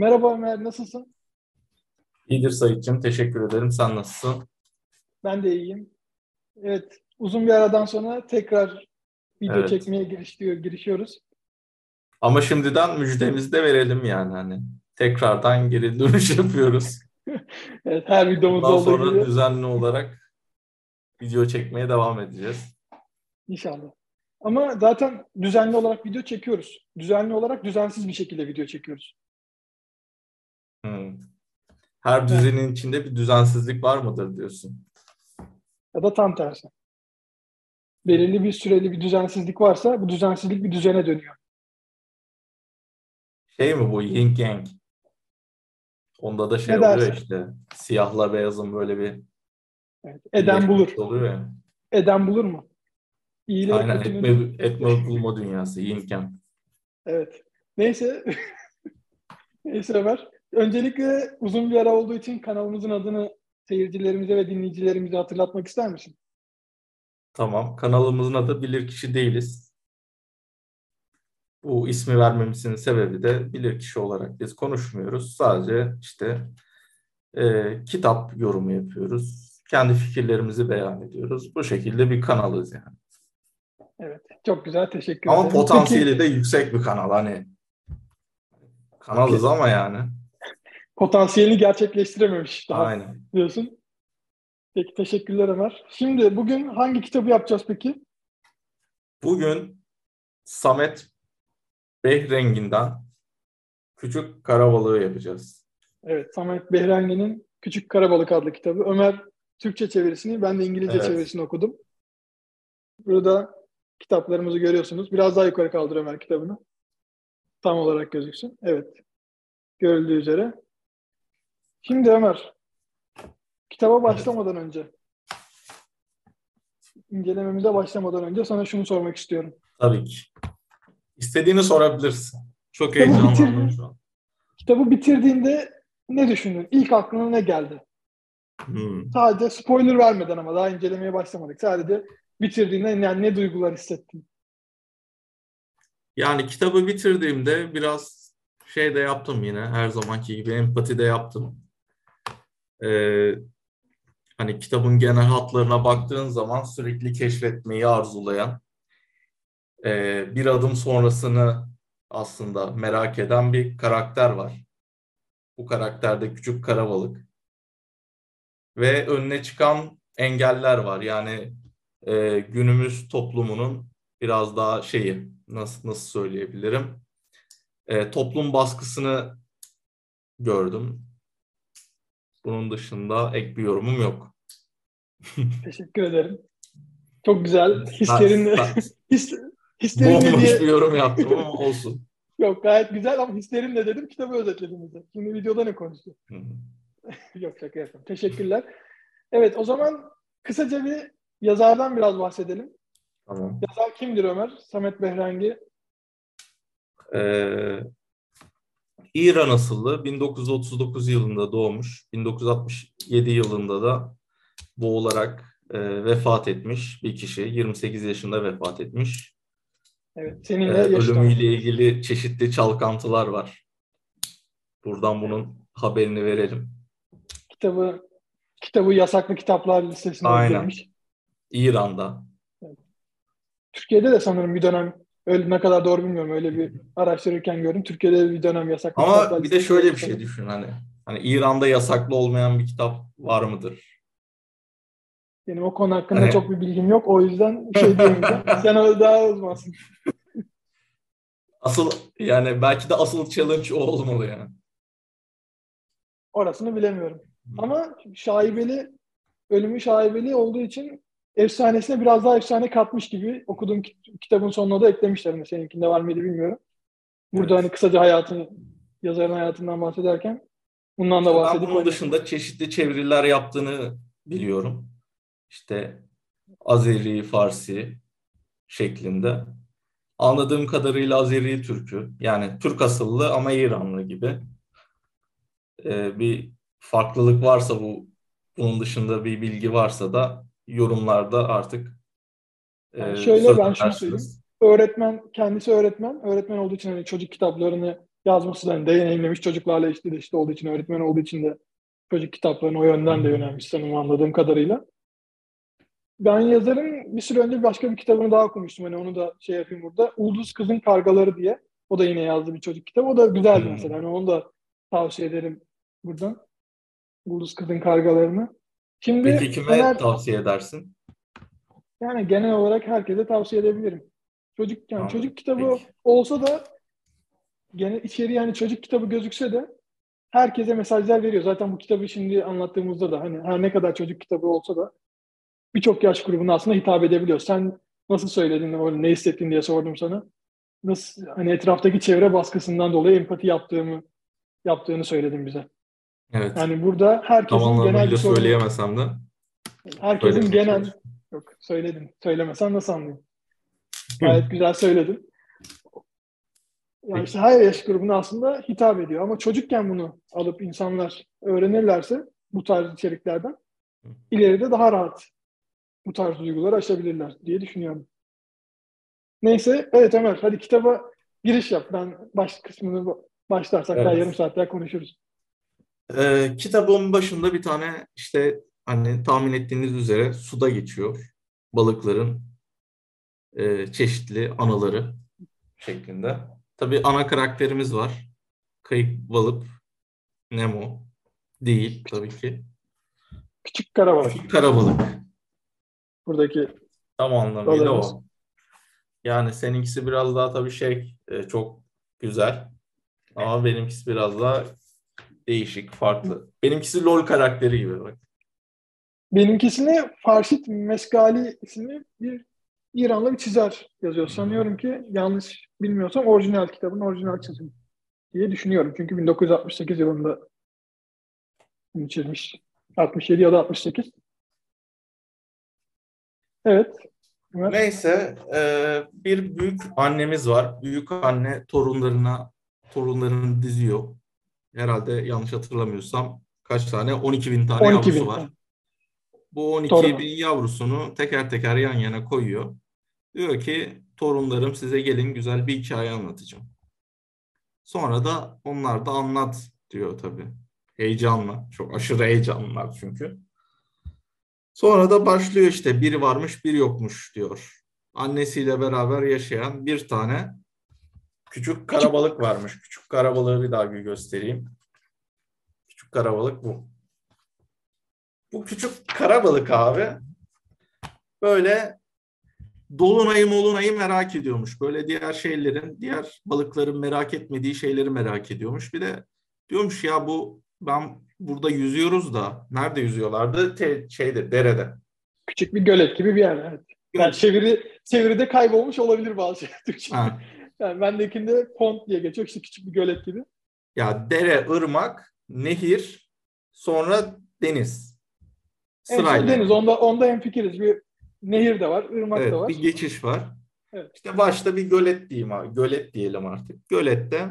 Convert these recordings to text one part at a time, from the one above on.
Merhaba Ömer, nasılsın? İyidir Sayit'ciğim, teşekkür ederim. Sen nasılsın? Ben de iyiyim. Evet, uzun bir aradan sonra tekrar video Evet. çekmeye girişiyor, girişiyoruz. Ama şimdiden müjdemizi de verelim yani hani. Tekrardan geri dönüş yapıyoruz. Evet, her videomuzda Bundan olduğu sonra gibi düzenli olarak video çekmeye devam edeceğiz. inşallah. Ama zaten düzenli olarak video çekiyoruz. Düzenli olarak düzensiz bir şekilde video çekiyoruz. Her düzenin içinde bir düzensizlik var mıdır diyorsun? Ya da tam tersi. Belirli bir süreli bir düzensizlik varsa bu düzensizlik bir düzene dönüyor. Şey mi bu yin yang? Onda da şey Ne oluyor dersin? işte. Siyahla beyazın böyle bir Evet, eden bulur. oluyor ya. Eden bulur mu? İyiyle Aynen etme, etme bulma dünyası yin yang. Evet. Neyse. Neyse Ömer. Öncelikle uzun bir ara olduğu için kanalımızın adını seyircilerimize ve dinleyicilerimize hatırlatmak ister misin? Tamam. Kanalımızın adı Bilirkişi Değiliz. Bu ismi vermemizin sebebi de bilirkişi olarak biz konuşmuyoruz. Sadece işte e, kitap yorumu yapıyoruz. Kendi fikirlerimizi beyan ediyoruz. Bu şekilde bir kanalız yani. Evet. Çok güzel. Teşekkür Ama ederim. potansiyeli de yüksek bir kanal. Hani kanalız ama yani. Potansiyelini gerçekleştirememiş daha Aynen. diyorsun. Peki teşekkürler Ömer. Şimdi bugün hangi kitabı yapacağız peki? Bugün Samet Behrengi'nden Küçük Karabalığı yapacağız. Evet. Samet Behrengi'nin Küçük Karabalık adlı kitabı. Ömer Türkçe çevirisini, ben de İngilizce Evet. çevirisini okudum. Burada kitaplarımızı görüyorsunuz. Biraz daha yukarı kaldır Ömer kitabını. Tam olarak gözüksün. Evet. Görüldüğü üzere. Şimdi Ömer, kitaba başlamadan önce, incelememize başlamadan önce sana şunu sormak istiyorum. Tabii ki. İstediğini sorabilirsin. Çok heyecanlandım şu an. Kitabı bitirdiğinde ne düşündün? İlk aklına ne geldi? Hmm. Sadece spoiler vermeden ama daha incelemeye başlamadık. Sadece bitirdiğinde yani ne duygular hissettin? Yani kitabı bitirdiğimde biraz şey de yaptım yine her zamanki gibi empati de yaptım. Ee, hani kitabın genel hatlarına baktığın zaman sürekli keşfetmeyi arzulayan, e, bir adım sonrasını aslında merak eden bir karakter var. Bu karakterde küçük karabalık. Ve önüne çıkan engeller var. Yani e, günümüz toplumunun biraz daha şeyi nasıl nasıl söyleyebilirim? E, toplum baskısını gördüm. Bunun dışında ek bir yorumum yok. Teşekkür ederim. Çok güzel. Hislerinle, his, hislerinle diye bir yorum yaptım ama olsun. yok gayet güzel ama hislerinle dedim kitabı özetledim bize. Şimdi videoda ne konuştuk? Yok şaka yapıyorum. Teşekkürler. Evet o zaman kısaca bir yazardan biraz bahsedelim. Tamam. Yazar kimdir Ömer? Samet Behrengi. Ee, İran asıllı 1939 yılında doğmuş. 1967 yılında da boğularak e, vefat etmiş bir kişi. 28 yaşında vefat etmiş. Evet Ee, seninle yaşıt. ölümüyle ilgili çeşitli çalkantılar var. Buradan bunun haberini verelim. Kitabı kitabı yasaklı kitaplar listesine Aynen. eklemiş. İran'da. Türkiye'de de sanırım bir dönem öyle ne kadar doğru bilmiyorum öyle bir araştırırken gördüm. Türkiye'de de bir dönem yasaklı Ama bir de şöyle bir şey düşün hani. Hani İran'da yasaklı olmayan bir kitap var mıdır? Benim o konu hakkında Hani- çok bir bilgim yok. O yüzden şey diyemeyeceğim. Sen o daha uzmansın. Asıl yani belki de asıl challenge o olmalı yani. Orasını bilemiyorum. Ama şaibeli, ölümü şaibeli olduğu için efsanesine biraz daha efsane katmış gibi okuduğum kit- kitabın sonuna da eklemişler. Mesela seninkinde var mıydı bilmiyorum. Burada Evet. hani kısaca hayatını, yazarın hayatından bahsederken bundan da Ben bahsedip bunun dışında çeşitli çeviriler yaptığını biliyorum. İşte Azeri, Farsi şeklinde. Anladığım kadarıyla Azeri Türkü. Yani Türk asıllı ama İranlı gibi. Ee, bir farklılık varsa bu bunun dışında bir bilgi varsa da yorumlarda artık Yani e, şöyle söz ben şunu söyleyeyim. öğretmen, kendisi öğretmen. Öğretmen olduğu için hani çocuk kitaplarını yazması da deneyimlemiş çocuklarla işte işte olduğu için öğretmen olduğu için de çocuk kitaplarını o yönden de yönelmiş sanırım anladığım kadarıyla. Ben yazarın bir süre önce başka bir kitabını daha okumuştum. Hani onu da şey yapayım burada. Ulduz Kızın Kargaları diye. O da yine yazdı bir çocuk kitabı. O da güzeldi hmm. mesela. Hani onu da tavsiye ederim buradan. Ulduz Kızın Kargalarını. Şimdi Peki kime Ömer, tavsiye edersin? Yani genel olarak herkese tavsiye edebilirim. Çocuk yani Anladım. çocuk kitabı Peki. olsa da gene içeri yani çocuk kitabı gözükse de herkese mesajlar veriyor. Zaten bu kitabı şimdi anlattığımızda da hani her ne kadar çocuk kitabı olsa da birçok yaş grubuna aslında hitap edebiliyor. Sen nasıl söyledin, ne hissettin diye sordum sana. Nasıl hani etraftaki çevre baskısından dolayı empati yaptığımı yaptığını söyledin bize. Evet. Yani burada herkesin genel bir sorunu. söyleyemesem de. Herkesin genel yok söyledin. Söylemesen nasıl anlayayım? Gayet güzel söyledin. Yani işte her yaş grubuna aslında hitap ediyor. Ama çocukken bunu alıp insanlar öğrenirlerse bu tarz içeriklerden ileride daha rahat bu tarz duyguları aşabilirler diye düşünüyorum. Neyse, evet Ömer, hadi kitaba giriş yap. Ben baş kısmını başlarsak evet. daha yarım saat daha konuşuruz. Ee, kitabın başında bir tane işte hani tahmin ettiğiniz üzere suda geçiyor. Balıkların e, çeşitli anaları şeklinde. Tabii ana karakterimiz var. Kayık balık Nemo değil tabii ki. Küçük karabalık. Küçük karabalık. Buradaki tam anlamıyla o. Yani seninkisi biraz daha tabii şey e, çok güzel. Ama benimkisi biraz daha değişik, farklı. Benimkisi LoL karakteri gibi bak. Benimkisini Farşit Mesgali isimli bir İranlı bir çizer yazıyor. Sanıyorum ki yanlış bilmiyorsam orijinal kitabın orijinal çizimi diye düşünüyorum. Çünkü 1968 yılında çizmiş. 67 ya da 68. Evet. evet. Neyse e, bir büyük annemiz var. Büyük anne torunlarına torunlarını diziyor. Herhalde yanlış hatırlamıyorsam kaç tane? 12 bin tane 12 yavrusu bin. var. Bu 12 Torun. bin yavrusunu teker teker yan yana koyuyor. Diyor ki torunlarım size gelin güzel bir hikaye anlatacağım. Sonra da onlar da anlat diyor tabii. Heyecanla. Çok aşırı heyecanlılar çünkü. Sonra da başlıyor işte biri varmış bir yokmuş diyor. Annesiyle beraber yaşayan bir tane küçük karabalık varmış. Küçük karabalığı bir daha bir göstereyim. Küçük karabalık bu. Bu küçük karabalık abi böyle dolunayı molunayı merak ediyormuş. Böyle diğer şeylerin, diğer balıkların merak etmediği şeyleri merak ediyormuş. Bir de diyormuş ya bu ben burada yüzüyoruz da nerede yüzüyorlardı? Te, şeyde derede. Küçük bir gölet gibi bir yer. Evet. Yani çeviri, çeviride kaybolmuş olabilir bazı şeyler. Yani bendekinde pont diye geçiyor. İşte küçük bir gölet gibi. Ya dere, ırmak, nehir, sonra deniz. Sırayla. En deniz. Onda, onda en fikiriz. Bir nehir de var, ırmak evet, da var. Bir geçiş var. Evet. İşte başta bir gölet diyeyim abi. Gölet diyelim artık. Gölette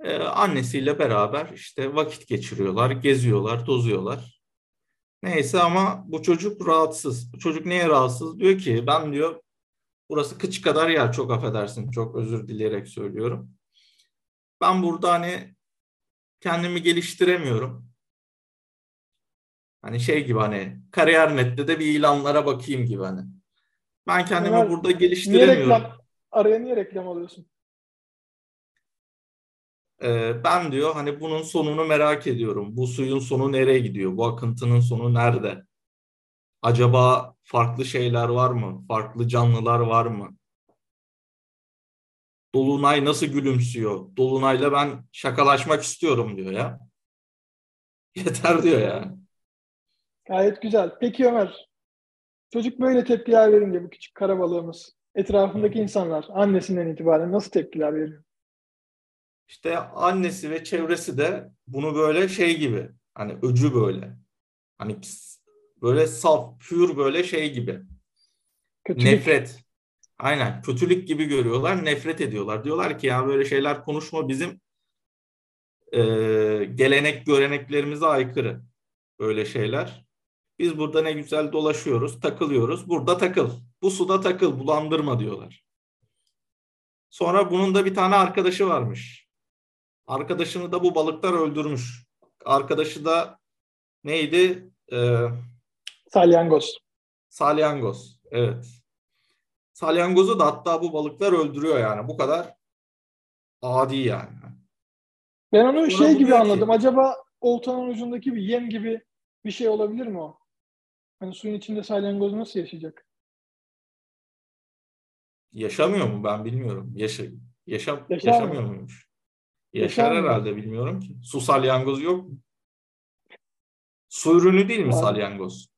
e, annesiyle beraber işte vakit geçiriyorlar, geziyorlar, tozuyorlar. Neyse ama bu çocuk rahatsız. Bu çocuk neye rahatsız? Diyor ki ben diyor burası kıç kadar yer çok affedersin. Çok özür dileyerek söylüyorum. Ben burada hani kendimi geliştiremiyorum. Hani şey gibi hani kariyer nette de bir ilanlara bakayım gibi hani. Ben kendimi Ömer, burada geliştiremiyorum. Niye reklam, araya niye reklam alıyorsun? Ee, ben diyor hani bunun sonunu merak ediyorum. Bu suyun sonu nereye gidiyor? Bu akıntının sonu nerede? Acaba farklı şeyler var mı? Farklı canlılar var mı? Dolunay nasıl gülümsüyor? Dolunayla ben şakalaşmak istiyorum diyor ya. Yeter diyor ya. Gayet güzel. Peki Ömer, çocuk böyle tepkiler verince bu küçük karabalığımız, etrafındaki insanlar annesinden itibaren nasıl tepkiler veriyor? İşte annesi ve çevresi de bunu böyle şey gibi, hani öcü böyle, hani böyle saf, pür böyle şey gibi. Kötülük. Nefret. Aynen kötülük gibi görüyorlar, nefret ediyorlar. Diyorlar ki ya böyle şeyler konuşma bizim e, gelenek göreneklerimize aykırı böyle şeyler. Biz burada ne güzel dolaşıyoruz, takılıyoruz. Burada takıl. Bu suda takıl, bulandırma diyorlar. Sonra bunun da bir tane arkadaşı varmış. Arkadaşını da bu balıklar öldürmüş. Arkadaşı da neydi? Ee, Salyangoz. salyangoz. Evet. Salyangozu da hatta bu balıklar öldürüyor yani. Bu kadar adi yani. Ben onu Sonra şey gibi ki- anladım. Acaba oltanın ucundaki bir yem gibi bir şey olabilir mi o? Hani suyun içinde salyangoz nasıl yaşayacak? Yaşamıyor mu ben bilmiyorum. Yaşa, yaşam, Yaşar yaşamıyor mı? muymuş? Yaşar, Yaşar mı? herhalde bilmiyorum ki. Su salyangozu yok mu? Su ürünü değil mi Var. salyangoz?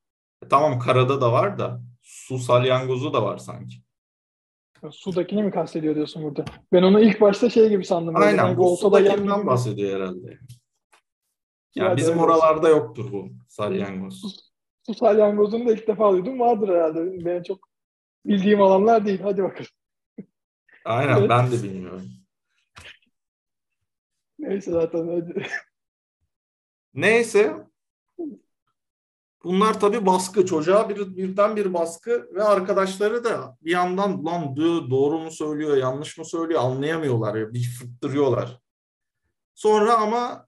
Tamam karada da var da su salyangozu da var sanki. Sudakini mi kastediyor diyorsun burada? Ben onu ilk başta şey gibi sandım. Aynen Sanki bu sudakinden bahsediyor herhalde. Yani Hadi bizim olsun. oralarda yoktur bu salyangoz. Su salyangozunu da ilk defa duydum. Vardır herhalde. Benim çok bildiğim alanlar değil. Hadi bakalım. Aynen Evet. ben de bilmiyorum. Neyse zaten. Neyse. Bunlar tabii baskı. Çocuğa bir, birden bir baskı ve arkadaşları da bir yandan lan diyor doğru mu söylüyor, yanlış mı söylüyor anlayamıyorlar ya. Bir fıttırıyorlar. Sonra ama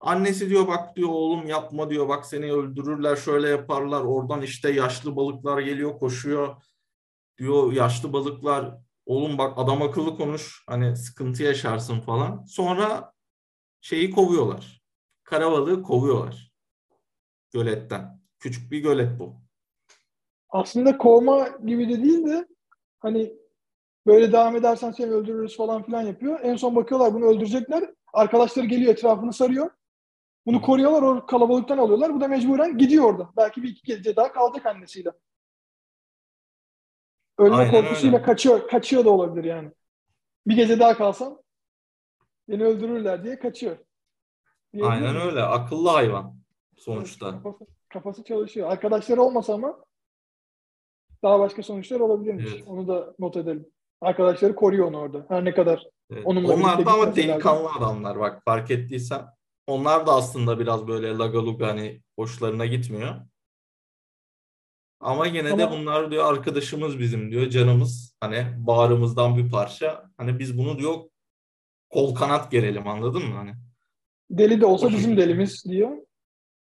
annesi diyor bak diyor oğlum yapma diyor bak seni öldürürler şöyle yaparlar. Oradan işte yaşlı balıklar geliyor koşuyor. Diyor yaşlı balıklar oğlum bak adam akıllı konuş hani sıkıntı yaşarsın falan. Sonra şeyi kovuyorlar. Karabalığı kovuyorlar. Göletten. Küçük bir gölet bu. Aslında kovma gibi de değil de hani böyle devam edersen seni öldürürüz falan filan yapıyor. En son bakıyorlar bunu öldürecekler. Arkadaşları geliyor etrafını sarıyor. Bunu koruyorlar o kalabalıktan alıyorlar. Bu da mecburen gidiyor orada. Belki bir iki gece daha kalacak annesiyle. Ölme Aynen korkusuyla öyle. kaçıyor, kaçıyor da olabilir yani. Bir gece daha kalsam beni öldürürler diye kaçıyor. Diyebilir Aynen öyle. Akıllı hayvan sonuçta. Kafası, kafası çalışıyor. Arkadaşları olmasa ama daha başka sonuçlar olabilirmiş. Evet. Onu da not edelim. Arkadaşları koruyor onu orada. Her ne kadar Evet. Onunla Onlar da ama de. delikanlı adamlar bak fark ettiysen. Onlar da aslında biraz böyle lagaluga hani hoşlarına gitmiyor. Ama yine de Ama- bunlar diyor arkadaşımız bizim diyor canımız hani bağrımızdan bir parça. Hani biz bunu diyor kol kanat gerelim anladın mı hani? deli de olsa bizim delimiz diyor.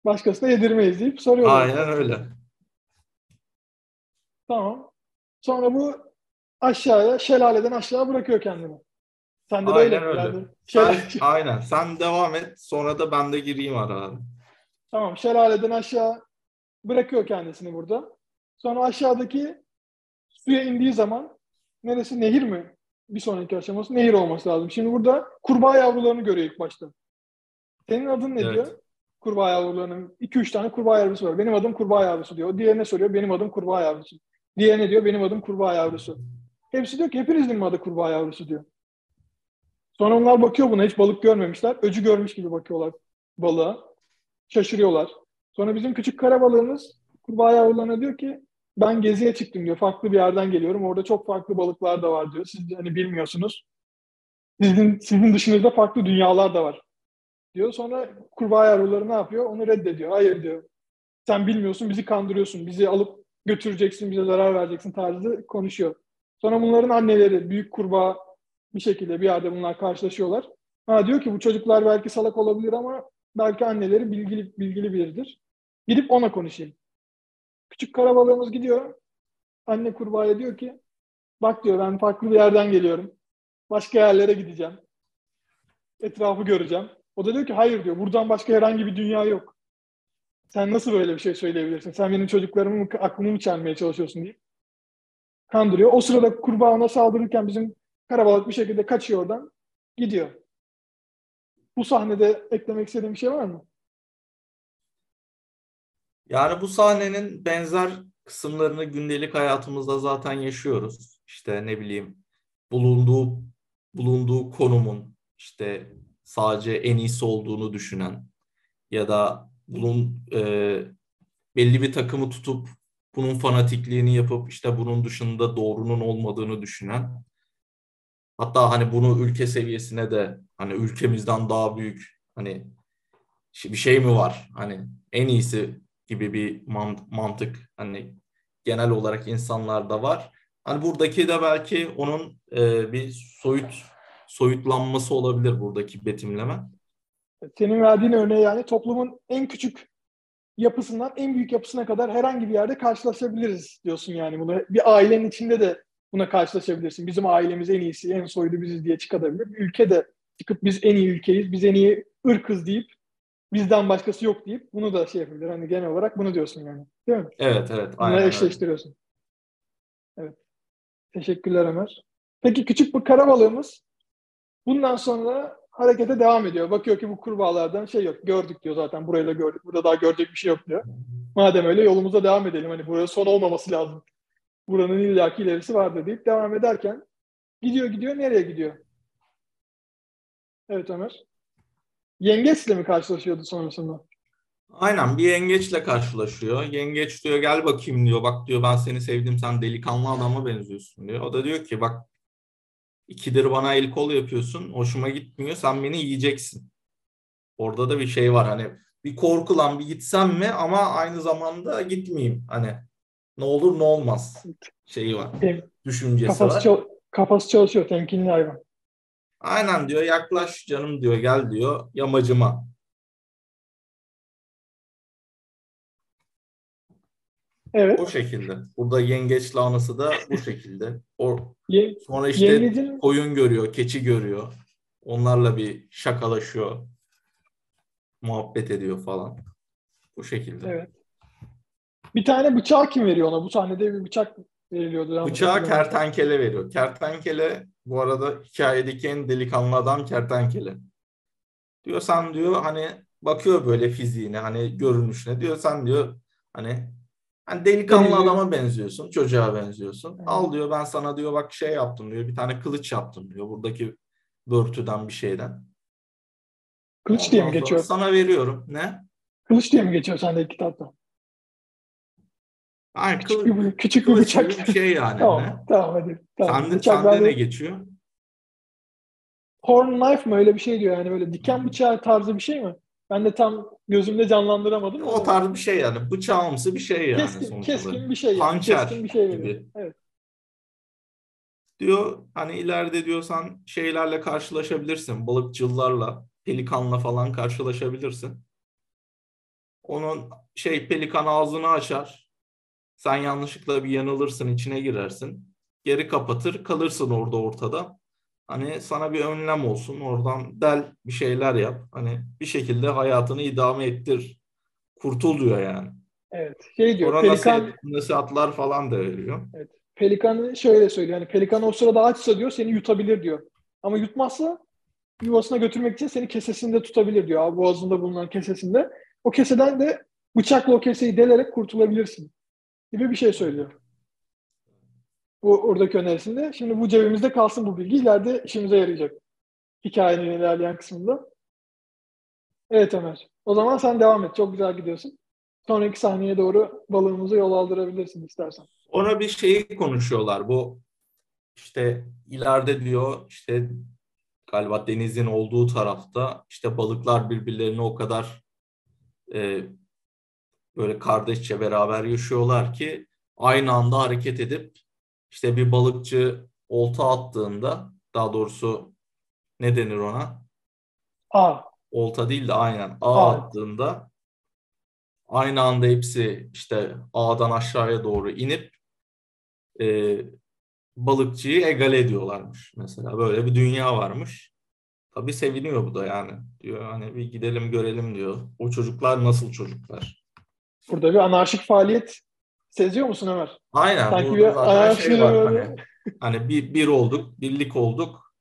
Başkasına yedirmeyiz deyip soruyorlar. Aynen öyle. Tamam. Sonra bu aşağıya, şelaleden aşağı bırakıyor kendini. Sen de Aynen böyle. öyle. Yani Sen, aynen sen devam et sonra da ben de gireyim ara ara. Tamam şelaleden aşağı bırakıyor kendisini burada. Sonra aşağıdaki suya indiği zaman neresi nehir mi? Bir sonraki aşaması nehir olması lazım. Şimdi burada kurbağa yavrularını görüyor ilk başta. Senin adın ne Evet. diyor? Kurbağa yavrularının 2-3 tane kurbağa yavrusu var. Benim adım kurbağa yavrusu diyor. Diğerine soruyor. Benim adım kurbağa yavrusu. Diğerine diyor benim adım kurbağa yavrusu. Hepsi diyor ki hepinizin mi adı kurbağa yavrusu diyor. Sonra onlar bakıyor buna hiç balık görmemişler. Öcü görmüş gibi bakıyorlar balığa. Şaşırıyorlar. Sonra bizim küçük kara balığımız kurbağa yavrularına diyor ki ben geziye çıktım diyor. Farklı bir yerden geliyorum. Orada çok farklı balıklar da var diyor. Siz hani bilmiyorsunuz. Sizin, sizin dışınızda farklı dünyalar da var diyor. Sonra kurbağa yavruları ne yapıyor? Onu reddediyor. Hayır diyor. Sen bilmiyorsun, bizi kandırıyorsun. Bizi alıp götüreceksin, bize zarar vereceksin tarzı konuşuyor. Sonra bunların anneleri, büyük kurbağa bir şekilde bir yerde bunlar karşılaşıyorlar. Ha diyor ki bu çocuklar belki salak olabilir ama belki anneleri bilgili bilgili biridir. Gidip ona konuşayım. Küçük karabalığımız gidiyor. Anne kurbağaya diyor ki bak diyor ben farklı bir yerden geliyorum. Başka yerlere gideceğim. Etrafı göreceğim. O da diyor ki hayır diyor. Buradan başka herhangi bir dünya yok. Sen nasıl böyle bir şey söyleyebilirsin? Sen benim çocuklarımın aklımı mı çelmeye çalışıyorsun diye. Kandırıyor. O sırada kurbağa ona saldırırken bizim karabalık bir şekilde kaçıyor oradan. Gidiyor. Bu sahnede eklemek istediğim bir şey var mı? Yani bu sahnenin benzer kısımlarını gündelik hayatımızda zaten yaşıyoruz. İşte ne bileyim bulunduğu bulunduğu konumun işte sadece en iyisi olduğunu düşünen ya da bunun e, belli bir takımı tutup bunun fanatikliğini yapıp işte bunun dışında doğrunun olmadığını düşünen hatta hani bunu ülke seviyesine de hani ülkemizden daha büyük hani bir şey mi var hani en iyisi gibi bir mantık hani genel olarak insanlarda var. Hani buradaki de belki onun e, bir soyut soyutlanması olabilir buradaki betimleme. Senin verdiğin örneği yani toplumun en küçük yapısından en büyük yapısına kadar herhangi bir yerde karşılaşabiliriz diyorsun yani bunu. Bir ailenin içinde de buna karşılaşabilirsin. Bizim ailemiz en iyisi, en soylu biziz diye çıkabilir. Bir ülke de çıkıp biz en iyi ülkeyiz, biz en iyi ırkız deyip bizden başkası yok deyip bunu da şey yapabilir. Hani genel olarak bunu diyorsun yani. Değil mi? Evet, evet. Bunları aynen eşleştiriyorsun. Evet. Teşekkürler Ömer. Peki küçük bir karabalığımız bundan sonra harekete devam ediyor. Bakıyor ki bu kurbağalardan şey yok. Gördük diyor zaten. Burayı da gördük. Burada daha görecek bir şey yok diyor. Madem öyle yolumuza devam edelim. Hani buraya son olmaması lazım. Buranın illaki ilerisi vardır deyip devam ederken gidiyor gidiyor nereye gidiyor? Evet Ömer. Yengeçle mi karşılaşıyordu sonrasında? Aynen bir yengeçle karşılaşıyor. Yengeç diyor gel bakayım diyor. Bak diyor ben seni sevdim sen delikanlı adama benziyorsun diyor. O da diyor ki bak ikidir bana el kol yapıyorsun. Hoşuma gitmiyor. Sen beni yiyeceksin. Orada da bir şey var hani bir korku lan bir gitsem mi ama aynı zamanda gitmeyeyim. Hani ne olur ne olmaz şeyi var. Düşüncesi kafası var. Çal- kafası çalışıyor temkinli hayvan. Aynen diyor yaklaş canım diyor gel diyor yamacıma. Evet. O şekilde. Burada yengeç lahanası da bu şekilde. O, Ye- sonra işte Yengecin koyun görüyor, keçi görüyor. Onlarla bir şakalaşıyor. Muhabbet ediyor falan. Bu şekilde. evet. Bir tane bıçağı kim veriyor ona? Bu sahnede bir bıçak veriliyordu. Bıçağı kertenkele veriyor. Kertenkele bu arada hikayedeki en delikanlı adam kertenkele. Diyor sen diyor hani bakıyor böyle fiziğine hani görünüşüne diyor sen diyor hani hani delikanlı Benziyor. adama benziyorsun çocuğa benziyorsun. Evet. Al diyor ben sana diyor bak şey yaptım diyor bir tane kılıç yaptım diyor buradaki börtüden bir şeyden. Kılıç diye mi geçiyor? Sana veriyorum. Ne? Kılıç diye mi geçiyor sendeki kitapta? Hayır, Küçük kılı, bir, küçük bir kılıç bıçak. bir şey yani. tamam, ne? tamam hadi. Tamam. Sende, Bıçak sende bende- ne geçiyor? Horn knife mı öyle bir şey diyor yani böyle diken bıçağı tarzı bir şey mi? Ben de tam gözümde canlandıramadım. O tarz bir şey yani. Bıçağımsı bir şey yani. keskin, sonuçta. keskin bir şey yani. Hançer keskin bir şey veriyor. gibi. Evet. Diyor hani ileride diyorsan şeylerle karşılaşabilirsin. Balıkçılarla, pelikanla falan karşılaşabilirsin. Onun şey pelikan ağzını açar. Sen yanlışlıkla bir yanılırsın, içine girersin. Geri kapatır, kalırsın orada ortada. Hani sana bir önlem olsun. Oradan del bir şeyler yap. Hani bir şekilde hayatını idame ettir. Kurtul diyor yani. Evet. Şey diyor. Sonra Pelikan, nasihat, nasihatler falan da veriyor. pelikan şöyle söylüyor. Yani pelikan o sırada açsa diyor seni yutabilir diyor. Ama yutmazsa yuvasına götürmek için seni kesesinde tutabilir diyor. Boğazında bulunan kesesinde. O keseden de bıçakla o keseyi delerek kurtulabilirsin gibi bir şey söylüyor. Bu oradaki önerisinde. Şimdi bu cebimizde kalsın bu bilgi. ileride işimize yarayacak. Hikayenin ilerleyen kısmında. Evet Ömer. O zaman sen devam et. Çok güzel gidiyorsun. Sonraki sahneye doğru balığımızı yol aldırabilirsin istersen. Ona bir şeyi konuşuyorlar. Bu işte ileride diyor işte galiba denizin olduğu tarafta işte balıklar birbirlerini o kadar e, böyle kardeşçe beraber yaşıyorlar ki aynı anda hareket edip işte bir balıkçı olta attığında daha doğrusu ne denir ona? A. Olta değil de aynen ağ Ağ. attığında aynı anda hepsi işte ağdan aşağıya doğru inip e, balıkçıyı egale ediyorlarmış mesela. Böyle bir dünya varmış. Tabii seviniyor bu da yani. Diyor hani bir gidelim görelim diyor. O çocuklar nasıl çocuklar? Burada bir anarşik faaliyet seziyor musun Ömer? Aynen. Sanki bir anarşik şey var böyle- hani, hani bir, bir olduk, birlik olduk.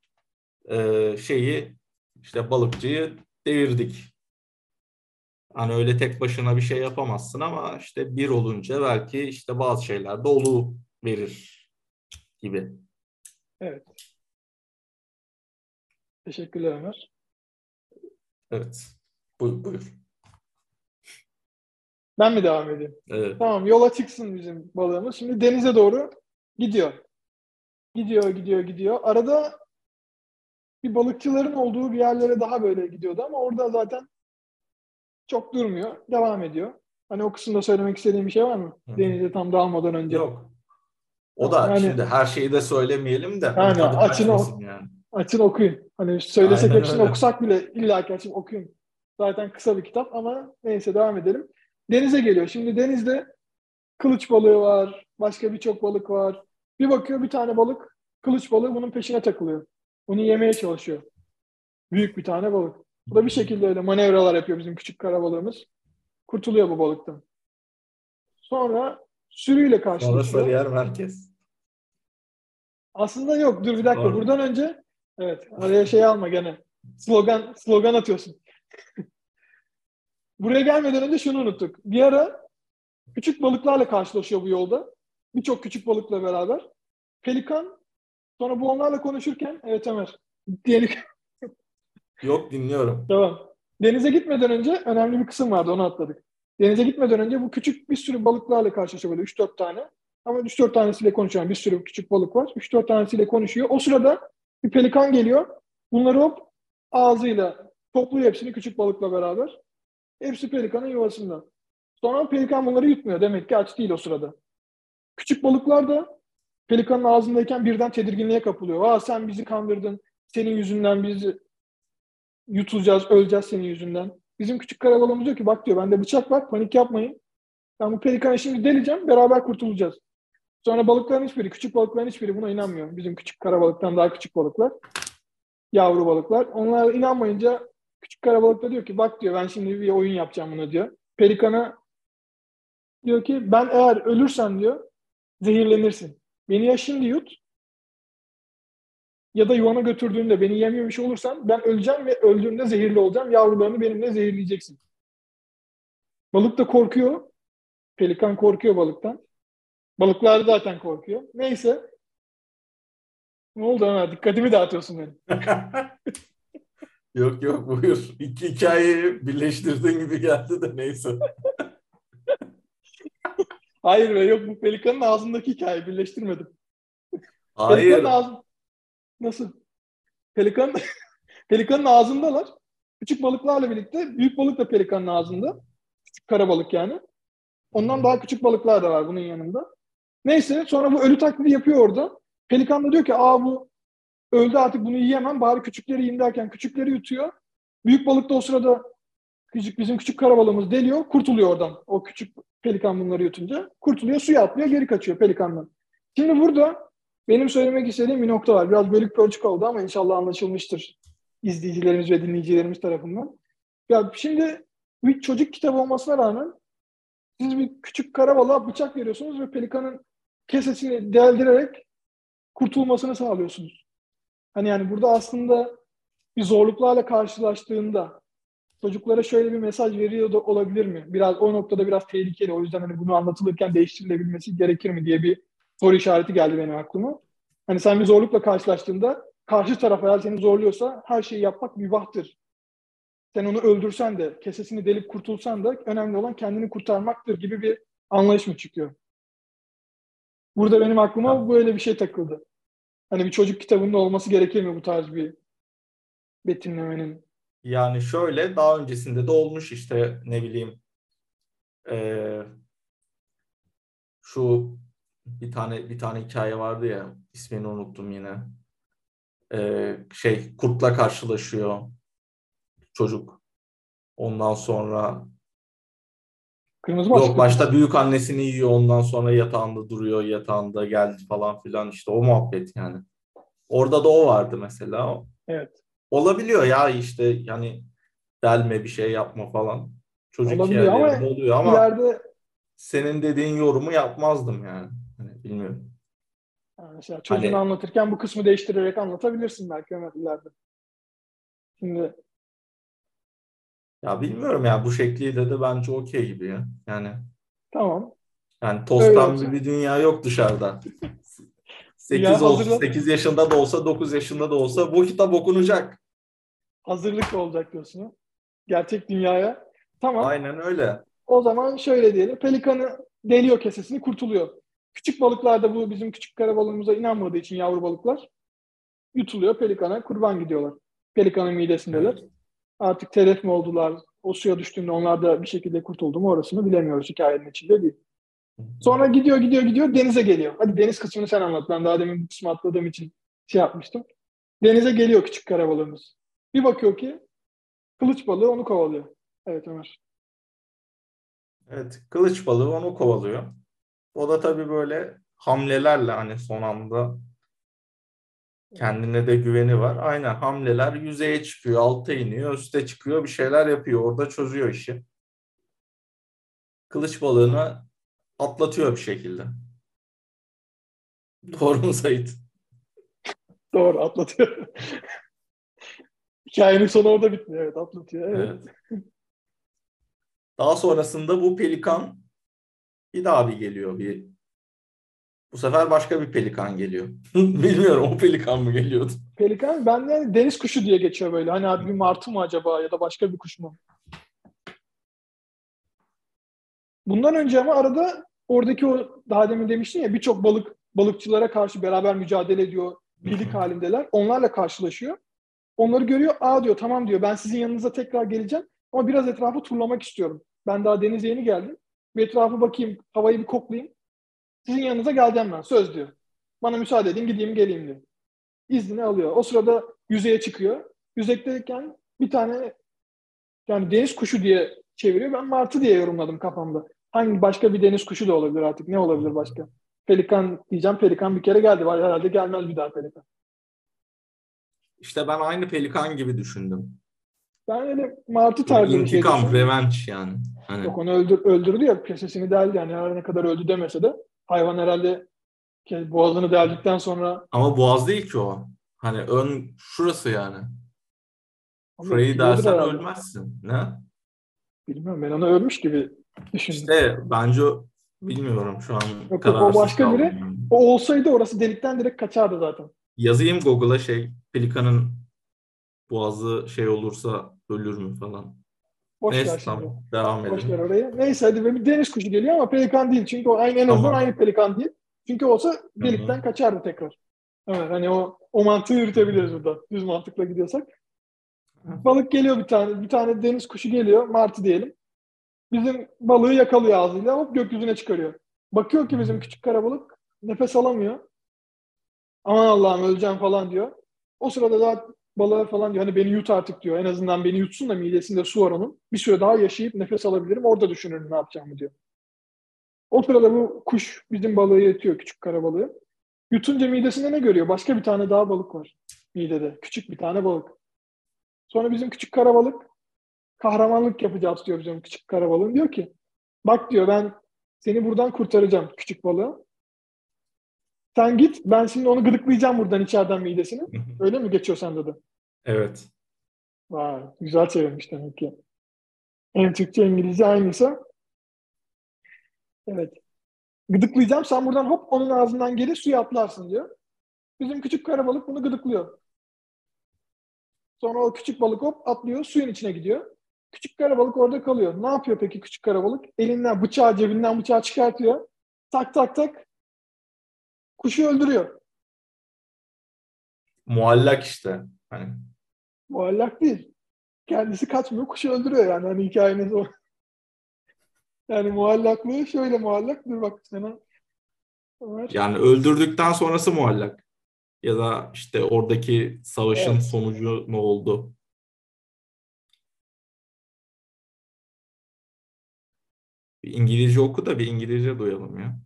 Ee, şeyi işte balıkçıyı devirdik. Hani öyle tek başına bir şey yapamazsın ama işte bir olunca belki işte bazı şeyler de olu verir gibi. Evet. Teşekkürler Ömer. Evet. Buyur. buyur. Ben mi devam edeyim? Evet. Tamam yola çıksın bizim balığımız. Şimdi denize doğru gidiyor. Gidiyor, gidiyor, gidiyor. Arada bir balıkçıların olduğu bir yerlere daha böyle gidiyordu ama orada zaten çok durmuyor. Devam ediyor. Hani o kısımda söylemek istediğim bir şey var mı? Hı. Denize tam dalmadan önce. Yok. O da Yani- şimdi her şeyi de söylemeyelim de. Yani açın o- yani. Açın okuyun. Hani söylesek Aynen hepsini öyle. okusak bile illa ki açıp okuyun. Zaten kısa bir kitap ama neyse devam edelim. Denize geliyor. Şimdi denizde kılıç balığı var. Başka birçok balık var. Bir bakıyor bir tane balık kılıç balığı bunun peşine takılıyor. Bunu yemeye çalışıyor. Büyük bir tane balık. Bu da bir şekilde öyle manevralar yapıyor bizim küçük kara balığımız. Kurtuluyor bu balıktan. Sonra sürüyle Sonra karşılaşıyor. Sarıyer Merkez. Aslında yok. Dur bir dakika. Doğru. Buradan önce evet araya şey alma gene. Slogan slogan atıyorsun. Buraya gelmeden önce şunu unuttuk. Bir ara küçük balıklarla karşılaşıyor bu yolda. Birçok küçük balıkla beraber. Pelikan sonra bu onlarla konuşurken evet Ömer diyelim Yok dinliyorum. Tamam. Denize gitmeden önce önemli bir kısım vardı onu atladık. Denize gitmeden önce bu küçük bir sürü balıklarla karşılaşıyor böyle 3-4 tane. Ama 3-4 tanesiyle konuşuyor. Yani bir sürü küçük balık var. 3-4 tanesiyle konuşuyor. O sırada bir pelikan geliyor. Bunları hop ağzıyla topluyor hepsini küçük balıkla beraber. Hepsi pelikanın yuvasında. Sonra pelikan bunları yutmuyor. Demek ki aç değil o sırada. Küçük balıklar da pelikanın ağzındayken birden tedirginliğe kapılıyor. Aa sen bizi kandırdın. Senin yüzünden biz yutulacağız, öleceğiz senin yüzünden. Bizim küçük karabalığımız diyor ki bak diyor bende bıçak var panik yapmayın. Ben bu pelikanı şimdi deleceğim beraber kurtulacağız. Sonra balıkların hiçbiri, küçük balıkların hiçbiri buna inanmıyor. Bizim küçük karabalıktan daha küçük balıklar. Yavru balıklar. Onlar inanmayınca küçük karabalık da diyor ki bak diyor ben şimdi bir oyun yapacağım buna diyor. Pelikana diyor ki ben eğer ölürsem diyor zehirlenirsin. Beni ya şimdi yut ya da yuvana götürdüğünde beni yememiş olursan ben öleceğim ve öldüğümde zehirli olacağım. Yavrularını benimle zehirleyeceksin. Balık da korkuyor. Pelikan korkuyor balıktan. Balıklar da zaten korkuyor. Neyse. Ne oldu Ömer? Dikkatimi dağıtıyorsun benim. yok yok buyur. İki hikayeyi birleştirdiğin gibi geldi de neyse. Hayır be yok bu pelikanın ağzındaki hikayeyi birleştirmedim. Hayır. Pelikanın ağzı... Nasıl? Pelikan... Pelikanın ağzındalar. Küçük balıklarla birlikte büyük balık da pelikanın ağzında. Küçük kara balık yani. Ondan daha küçük balıklar da var bunun yanında. Neyse sonra bu ölü taklidi yapıyor orada. Pelikan da diyor ki aa bu öldü artık bunu yiyemem bari küçükleri yiyeyim derken küçükleri yutuyor. Büyük balık da o sırada küçük, bizim küçük kara balığımız deliyor kurtuluyor oradan. O küçük pelikan bunları yutunca kurtuluyor suya atlıyor geri kaçıyor pelikandan. Şimdi burada benim söylemek istediğim bir nokta var. Biraz bölük pörçük oldu ama inşallah anlaşılmıştır izleyicilerimiz ve dinleyicilerimiz tarafından. Ya şimdi bir çocuk kitabı olmasına rağmen siz bir küçük kara balığa bıçak veriyorsunuz ve pelikanın kesesini deldirerek kurtulmasını sağlıyorsunuz. Hani yani burada aslında bir zorluklarla karşılaştığında çocuklara şöyle bir mesaj veriyor da olabilir mi? Biraz o noktada biraz tehlikeli. O yüzden hani bunu anlatılırken değiştirilebilmesi gerekir mi diye bir soru işareti geldi benim aklıma. Hani sen bir zorlukla karşılaştığında karşı taraf eğer seni zorluyorsa her şeyi yapmak mübahtır. Sen onu öldürsen de, kesesini delip kurtulsan da önemli olan kendini kurtarmaktır gibi bir anlayış mı çıkıyor? Burada benim aklıma böyle bir şey takıldı. Hani bir çocuk kitabında olması gerekir mi bu tarz bir betimlemenin? Yani şöyle daha öncesinde de olmuş işte ne bileyim eee, şu bir tane bir tane hikaye vardı ya ismini unuttum yine. Eee, şey kurtla karşılaşıyor çocuk. Ondan sonra Kırmızı başlıklı. yok başta büyük annesini yiyor ondan sonra yatağında duruyor yatağında geldi falan filan işte o muhabbet yani. Orada da o vardı mesela. Evet. Olabiliyor ya işte yani delme bir şey yapma falan. Çocuk Olabiliyor ama oluyor ama İleride senin dediğin yorumu yapmazdım yani. Hani bilmiyorum. yani mesela çocuğunu Hani- anlatırken bu kısmı değiştirerek anlatabilirsin belki Ömer ileride. Şimdi Ya bilmiyorum ya bu şekliyle de bence okey gibi ya. Yani tamam. yani tostan bir, dünya yok dışarıda. 8 Ya olsa, hazırla- 8 yaşında da olsa, 9 yaşında da olsa bu kitap okunacak. Hazırlık olacak diyorsun. Gerçek dünyaya. Tamam. Aynen öyle. O zaman şöyle diyelim. Pelikanı deliyor kesesini kurtuluyor. Küçük balıklar da bu bizim küçük kara balığımıza inanmadığı için yavru balıklar yutuluyor. Pelikana kurban gidiyorlar. Pelikanın midesindeler. Artık telef mi oldular? O suya düştüğünde onlar da bir şekilde kurtuldu mu orasını bilemiyoruz hikayenin içinde değil. Sonra gidiyor gidiyor gidiyor denize geliyor. Hadi deniz kısmını sen anlat. Ben daha demin bu kısmı atladığım için şey yapmıştım. Denize geliyor küçük karabalığımız. Bir bakıyor ki kılıç balığı onu kovalıyor. Evet Ömer. Evet, kılıç balığı onu kovalıyor. O da tabii böyle hamlelerle hani son anda kendine de güveni var. Aynen hamleler yüzeye çıkıyor, alta iniyor, üste çıkıyor, bir şeyler yapıyor. Orada çözüyor işi. Kılıç balığını atlatıyor bir şekilde. Doğru mu Sait? Doğru atlatıyor. Hikayenin sonu orada bitmiyor. Evet atlatıyor. Evet. Evet. Daha sonrasında bu pelikan bir daha bir geliyor. Bir bu sefer başka bir pelikan geliyor. Bilmiyorum o pelikan mı geliyordu? Pelikan ben de deniz kuşu diye geçiyor böyle. Hani abi bir martı mı acaba ya da başka bir kuş mu? Bundan önce ama arada oradaki o daha demin demiştin ya birçok balık balıkçılara karşı beraber mücadele ediyor. Birlik halindeler. Onlarla karşılaşıyor. Onları görüyor. Aa diyor tamam diyor ben sizin yanınıza tekrar geleceğim ama biraz etrafı turlamak istiyorum. Ben daha denize yeni geldim. Bir etrafı bakayım, havayı bir koklayayım. Sizin yanınıza geleceğim ben. Söz diyor. Bana müsaade edin gideyim geleyim diyor. İznini alıyor. O sırada yüzeye çıkıyor. Yüzekteyken bir tane yani deniz kuşu diye çeviriyor. Ben martı diye yorumladım kafamda. Hangi başka bir deniz kuşu da olabilir artık. Ne olabilir başka? Pelikan diyeceğim. Pelikan bir kere geldi. Var herhalde gelmez bir daha pelikan. İşte ben aynı pelikan gibi düşündüm. Ben öyle martı tarzı bir şey İntikam, düşündüm. revenge yani. Hani, Yok onu öldür, öldürdü ya kesesini deldi yani her ne kadar öldü demese de hayvan herhalde boğazını deldikten sonra ama boğaz değil ki o. Hani ön şurası yani. Şurayı dersen herhalde. ölmezsin. Ne? Bilmiyorum ben onu ölmüş gibi düşündüm. İşte bence o- bilmiyorum şu an yok, o kararsız başka kaldım biri. O olsaydı orası delikten direkt kaçardı zaten. Yazayım Google'a şey pelikanın boğazı şey olursa ölür mü falan. Boş ver Neyse şimdi. tamam devam Boş ver edelim. orayı. Neyse hadi bir deniz kuşu geliyor ama pelikan değil. Çünkü o aynı en azından Tamam. aynı pelikan değil. Çünkü olsa delikten kaçardı tekrar. Evet hani o o mantığı yürütebiliriz burada. Düz mantıkla gidiyorsak. Balık geliyor bir tane. Bir tane deniz kuşu geliyor. Martı diyelim. Bizim balığı yakalıyor ağzıyla. Hop gökyüzüne çıkarıyor. Bakıyor ki bizim küçük karabalık nefes alamıyor. Aman Allah'ım öleceğim falan diyor. O sırada daha balığa falan diyor. Hani beni yut artık diyor. En azından beni yutsun da midesinde su var onun. Bir süre daha yaşayıp nefes alabilirim. Orada düşünürüm ne yapacağımı diyor. O sırada bu kuş bizim balığı yetiyor. Küçük karabalığı. Yutunca midesinde ne görüyor? Başka bir tane daha balık var midede. Küçük bir tane balık. Sonra bizim küçük karabalık kahramanlık yapacağız diyor bizim küçük karabalığın. Diyor ki bak diyor ben seni buradan kurtaracağım küçük balığı. Sen git ben şimdi onu gıdıklayacağım buradan içeriden midesini. Öyle mi geçiyor sende de? evet. Vay, güzel çevirmiş demek ki. Hem Türkçe İngilizce aynıysa. Evet. Gıdıklayacağım sen buradan hop onun ağzından geri suya atlarsın diyor. Bizim küçük karabalık bunu gıdıklıyor. Sonra o küçük balık hop atlıyor suyun içine gidiyor. Küçük karabalık orada kalıyor. Ne yapıyor peki küçük karabalık? Elinden bıçağı cebinden bıçağı çıkartıyor. Tak tak tak. Kuşu öldürüyor. Muallak işte. Hani Muallak değil. Kendisi kaçmıyor, kuşu öldürüyor yani. Hani hikayenin o. Yani muallaklığı şöyle muallak. Dur bak sana. Ömer. yani öldürdükten sonrası muallak. Ya da işte oradaki savaşın Evet. sonucu ne oldu? Bir İngilizce oku da bir İngilizce duyalım ya.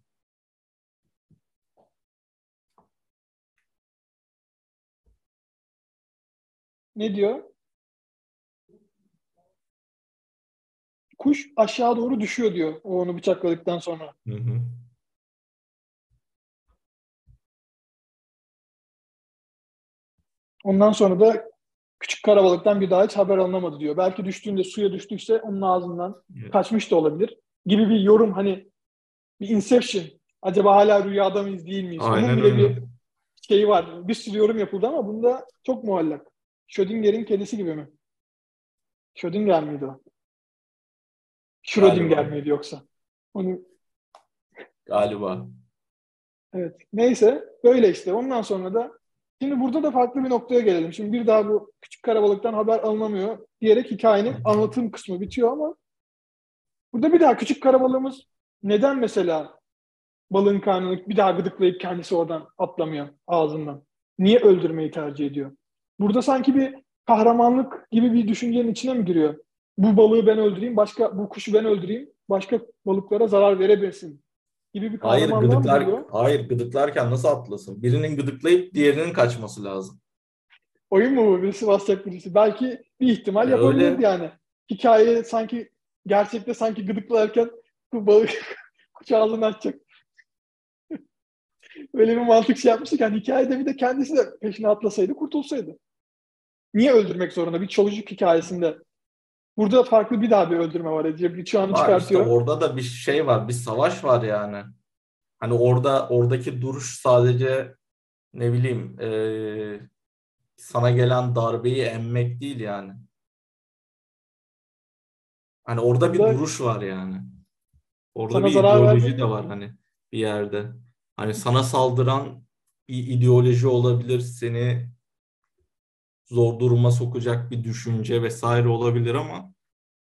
Ne diyor? Kuş aşağı doğru düşüyor diyor. O onu bıçakladıktan sonra. Hı hı. Ondan sonra da küçük karabalıktan bir daha hiç haber alınamadı diyor. Belki düştüğünde suya düştüyse onun ağzından Evet. kaçmış da olabilir. Gibi bir yorum hani bir Inception. Acaba hala rüyada mıyız değil miyiz? Aynen Onun bile öyle. bir şeyi var. Bir sürü yorum yapıldı ama bunda çok muallak. Schrödinger'in kedisi gibi mi? Schrödinger miydi o? Schrödinger Galiba. miydi yoksa? Onu Galiba. Evet. Neyse böyle işte. Ondan sonra da şimdi burada da farklı bir noktaya gelelim. Şimdi bir daha bu küçük karabalıktan haber alınamıyor diyerek hikayenin anlatım kısmı bitiyor ama burada bir daha küçük karabalığımız neden mesela balığın karnını bir daha gıdıklayıp kendisi oradan atlamıyor ağzından? Niye öldürmeyi tercih ediyor? Burada sanki bir kahramanlık gibi bir düşüncenin içine mi giriyor? Bu balığı ben öldüreyim, başka bu kuşu ben öldüreyim, başka balıklara zarar verebilsin gibi bir Hayır kahramanlığa mı gıdıklar giriyor? hayır gıdıklarken nasıl atlasın? Birinin gıdıklayıp diğerinin kaçması lazım. Oyun mu bu? Birisi basacak birisi. Belki bir ihtimal E, yapabilirdi öyle. yani. Hikaye sanki gerçekte sanki gıdıklarken bu balık kucağını açacak. Böyle bir mantık şey yapmıştık. Yani hikayede bir de kendisi de peşine atlasaydı kurtulsaydı. Niye öldürmek zorunda? Bir çocuk hikayesinde. Burada farklı bir daha bir öldürme var. Ece bıçağını Var işte çıkartıyor. orada da bir şey var, bir savaş var yani. Hani orada oradaki duruş sadece ne bileyim eee, sana gelen darbeyi emmek değil yani. Hani orada bir duruş var yani. Orada Sana bir ideoloji vermek- de var hani bir yerde. Hani sana saldıran bir ideoloji olabilir, seni zor duruma sokacak bir düşünce vesaire olabilir ama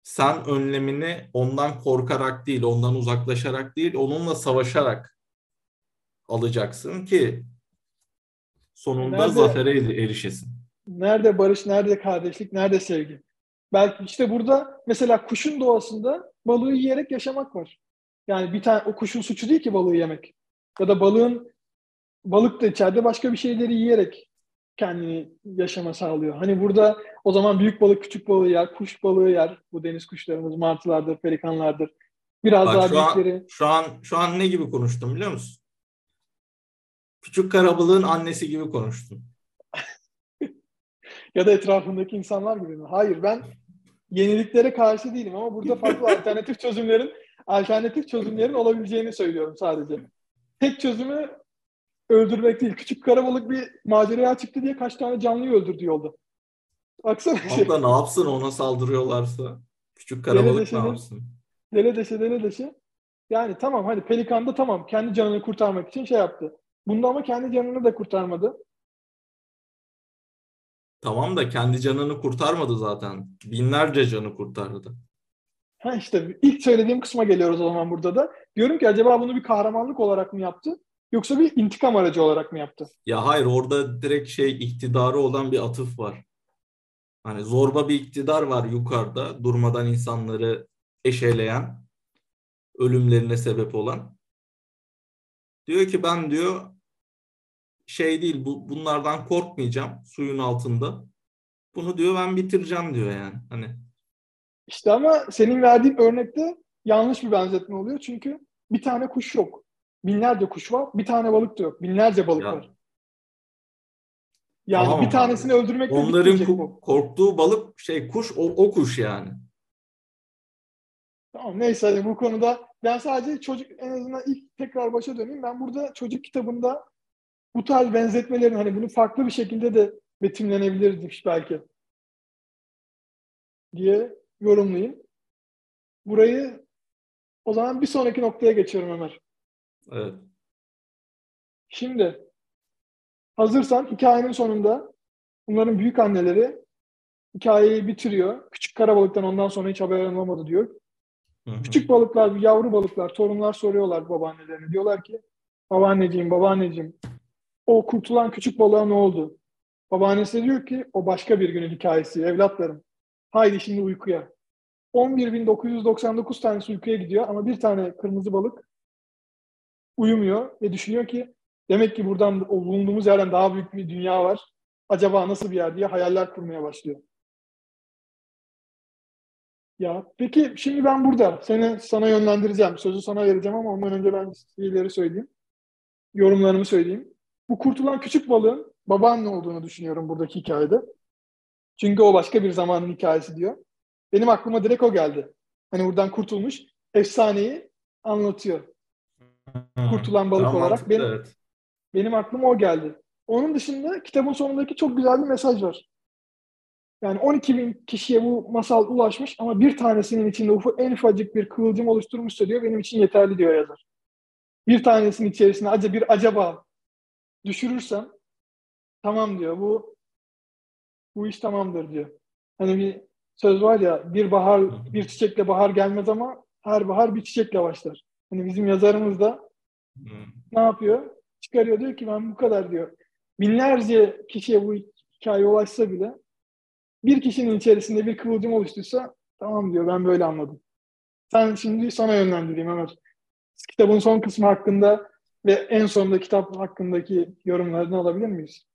sen önlemini ondan korkarak değil, ondan uzaklaşarak değil, onunla savaşarak alacaksın ki sonunda Nerede- zafere er- erişesin. Nerede barış, nerede kardeşlik, nerede sevgi? Belki işte burada mesela kuşun doğasında balığı yiyerek yaşamak var. Yani bir tane o kuşun suçu değil ki balığı yemek. Ya da balığın balık da içeride başka bir şeyleri yiyerek kendini yaşama sağlıyor. Hani burada o zaman büyük balık küçük balığı yer, kuş balığı yer. Bu deniz kuşlarımız martılardır, pelikanlardır. Biraz Bak daha şu an, büyükleri. şu an şu an ne gibi konuştum biliyor musun? Küçük karabalığın annesi gibi konuştun. ya da etrafındaki insanlar gibi mi? Hayır ben yeniliklere karşı değilim ama burada farklı alternatif çözümlerin alternatif çözümlerin olabileceğini söylüyorum sadece. Tek çözümü öldürmek değil. Küçük karabalık bir maceraya çıktı diye kaç tane canlıyı öldürdü yolda. Baksana şey. Ne yapsın ona saldırıyorlarsa? Küçük karabalık ne deşenin- yapsın? Dele deşe dele deşe. Yani tamam hadi Pelikan da tamam kendi canını kurtarmak için şey yaptı. Bunda ama kendi canını da kurtarmadı. Tamam da kendi canını kurtarmadı zaten. Binlerce canı kurtardı. Ha işte ilk söylediğim kısma geliyoruz o zaman burada da. Diyorum ki acaba bunu bir kahramanlık olarak mı yaptı? Yoksa bir intikam aracı olarak mı yaptı? Ya hayır orada direkt şey iktidarı olan bir atıf var. Hani zorba bir iktidar var yukarıda durmadan insanları eşeleyen, ölümlerine sebep olan. Diyor ki ben diyor şey değil bu bunlardan korkmayacağım suyun altında. Bunu diyor ben bitireceğim diyor yani. Hani İşte ama senin verdiğin örnekte yanlış bir benzetme oluyor. Çünkü bir tane kuş yok. Binlerce kuş var. Bir tane balık da yok. Binlerce balık Ya. var. Yani Tamam bir tanesini öldürmekle onların ku- bu. korktuğu balık şey kuş o, o kuş yani. Tamam neyse hadi bu konuda ben sadece çocuk en azından ilk tekrar başa döneyim. Ben burada çocuk kitabında bu tarz benzetmelerin hani bunu farklı bir şekilde de betimlenebilirmiş belki diye yorumlayayım. Burayı o zaman bir sonraki noktaya geçiyorum Ömer. Evet. Şimdi hazırsan hikayenin sonunda bunların büyük anneleri hikayeyi bitiriyor. Küçük karabalıktan ondan sonra hiç haber alamadı diyor. Küçük balıklar, yavru balıklar, torunlar soruyorlar babaannelerine. Diyorlar ki babaanneciğim, babaanneciğim o kurtulan küçük balığa ne oldu? Babaannesi diyor ki o başka bir günün hikayesi evlatlarım. Haydi şimdi uykuya. 11.999 tanesi uykuya gidiyor ama bir tane kırmızı balık uyumuyor ve düşünüyor ki demek ki buradan o bulunduğumuz yerden daha büyük bir dünya var. Acaba nasıl bir yer diye hayaller kurmaya başlıyor. Ya peki şimdi ben burada seni sana yönlendireceğim. Sözü sana vereceğim ama ondan önce ben şeyleri söyleyeyim. Yorumlarımı söyleyeyim. Bu kurtulan küçük balığın babaanne olduğunu düşünüyorum buradaki hikayede. Çünkü o başka bir zamanın hikayesi diyor. Benim aklıma direkt o geldi. Hani buradan kurtulmuş efsaneyi anlatıyor. Kurtulan balık Tamam, olarak mantıklı, benim, evet. benim aklıma o geldi. Onun dışında kitabın sonundaki çok güzel bir mesaj var. Yani 12 bin kişiye bu masal ulaşmış ama bir tanesinin içinde ufak, en ufacık bir kıvılcım oluşturmuşsa diyor benim için yeterli diyor yazar. Bir tanesinin içerisine acaba bir acaba düşürürsem tamam diyor bu bu iş tamamdır diyor. Hani bir söz var ya bir bahar bir çiçekle bahar gelmez ama her bahar bir çiçekle başlar. Hani bizim yazarımız da Hmm. Ne yapıyor? Çıkarıyor diyor ki ben bu kadar diyor. Binlerce kişiye bu hikaye ulaşsa bile bir kişinin içerisinde bir kıvılcım oluştuysa tamam diyor ben böyle anladım. Sen şimdi sana yönlendireyim Ömer. Kitabın son kısmı hakkında ve en sonunda kitap hakkındaki yorumlarını alabilir miyiz?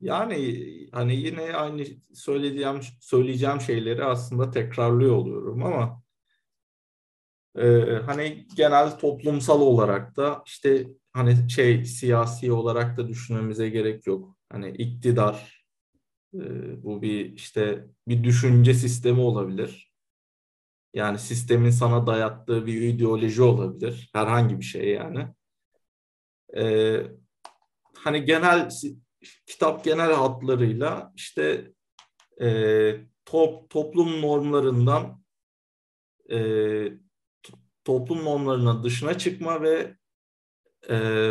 Yani hani yine aynı söyleyeceğim söyleyeceğim şeyleri aslında tekrarlıyor oluyorum ama e, hani genel toplumsal olarak da işte hani şey siyasi olarak da düşünmemize gerek yok. Hani iktidar e, bu bir işte bir düşünce sistemi olabilir. Yani sistemin sana dayattığı bir ideoloji olabilir. Herhangi bir şey yani. E, hani genel kitap genel hatlarıyla işte e, top, toplum normlarından e, toplum normlarının dışına çıkma ve e,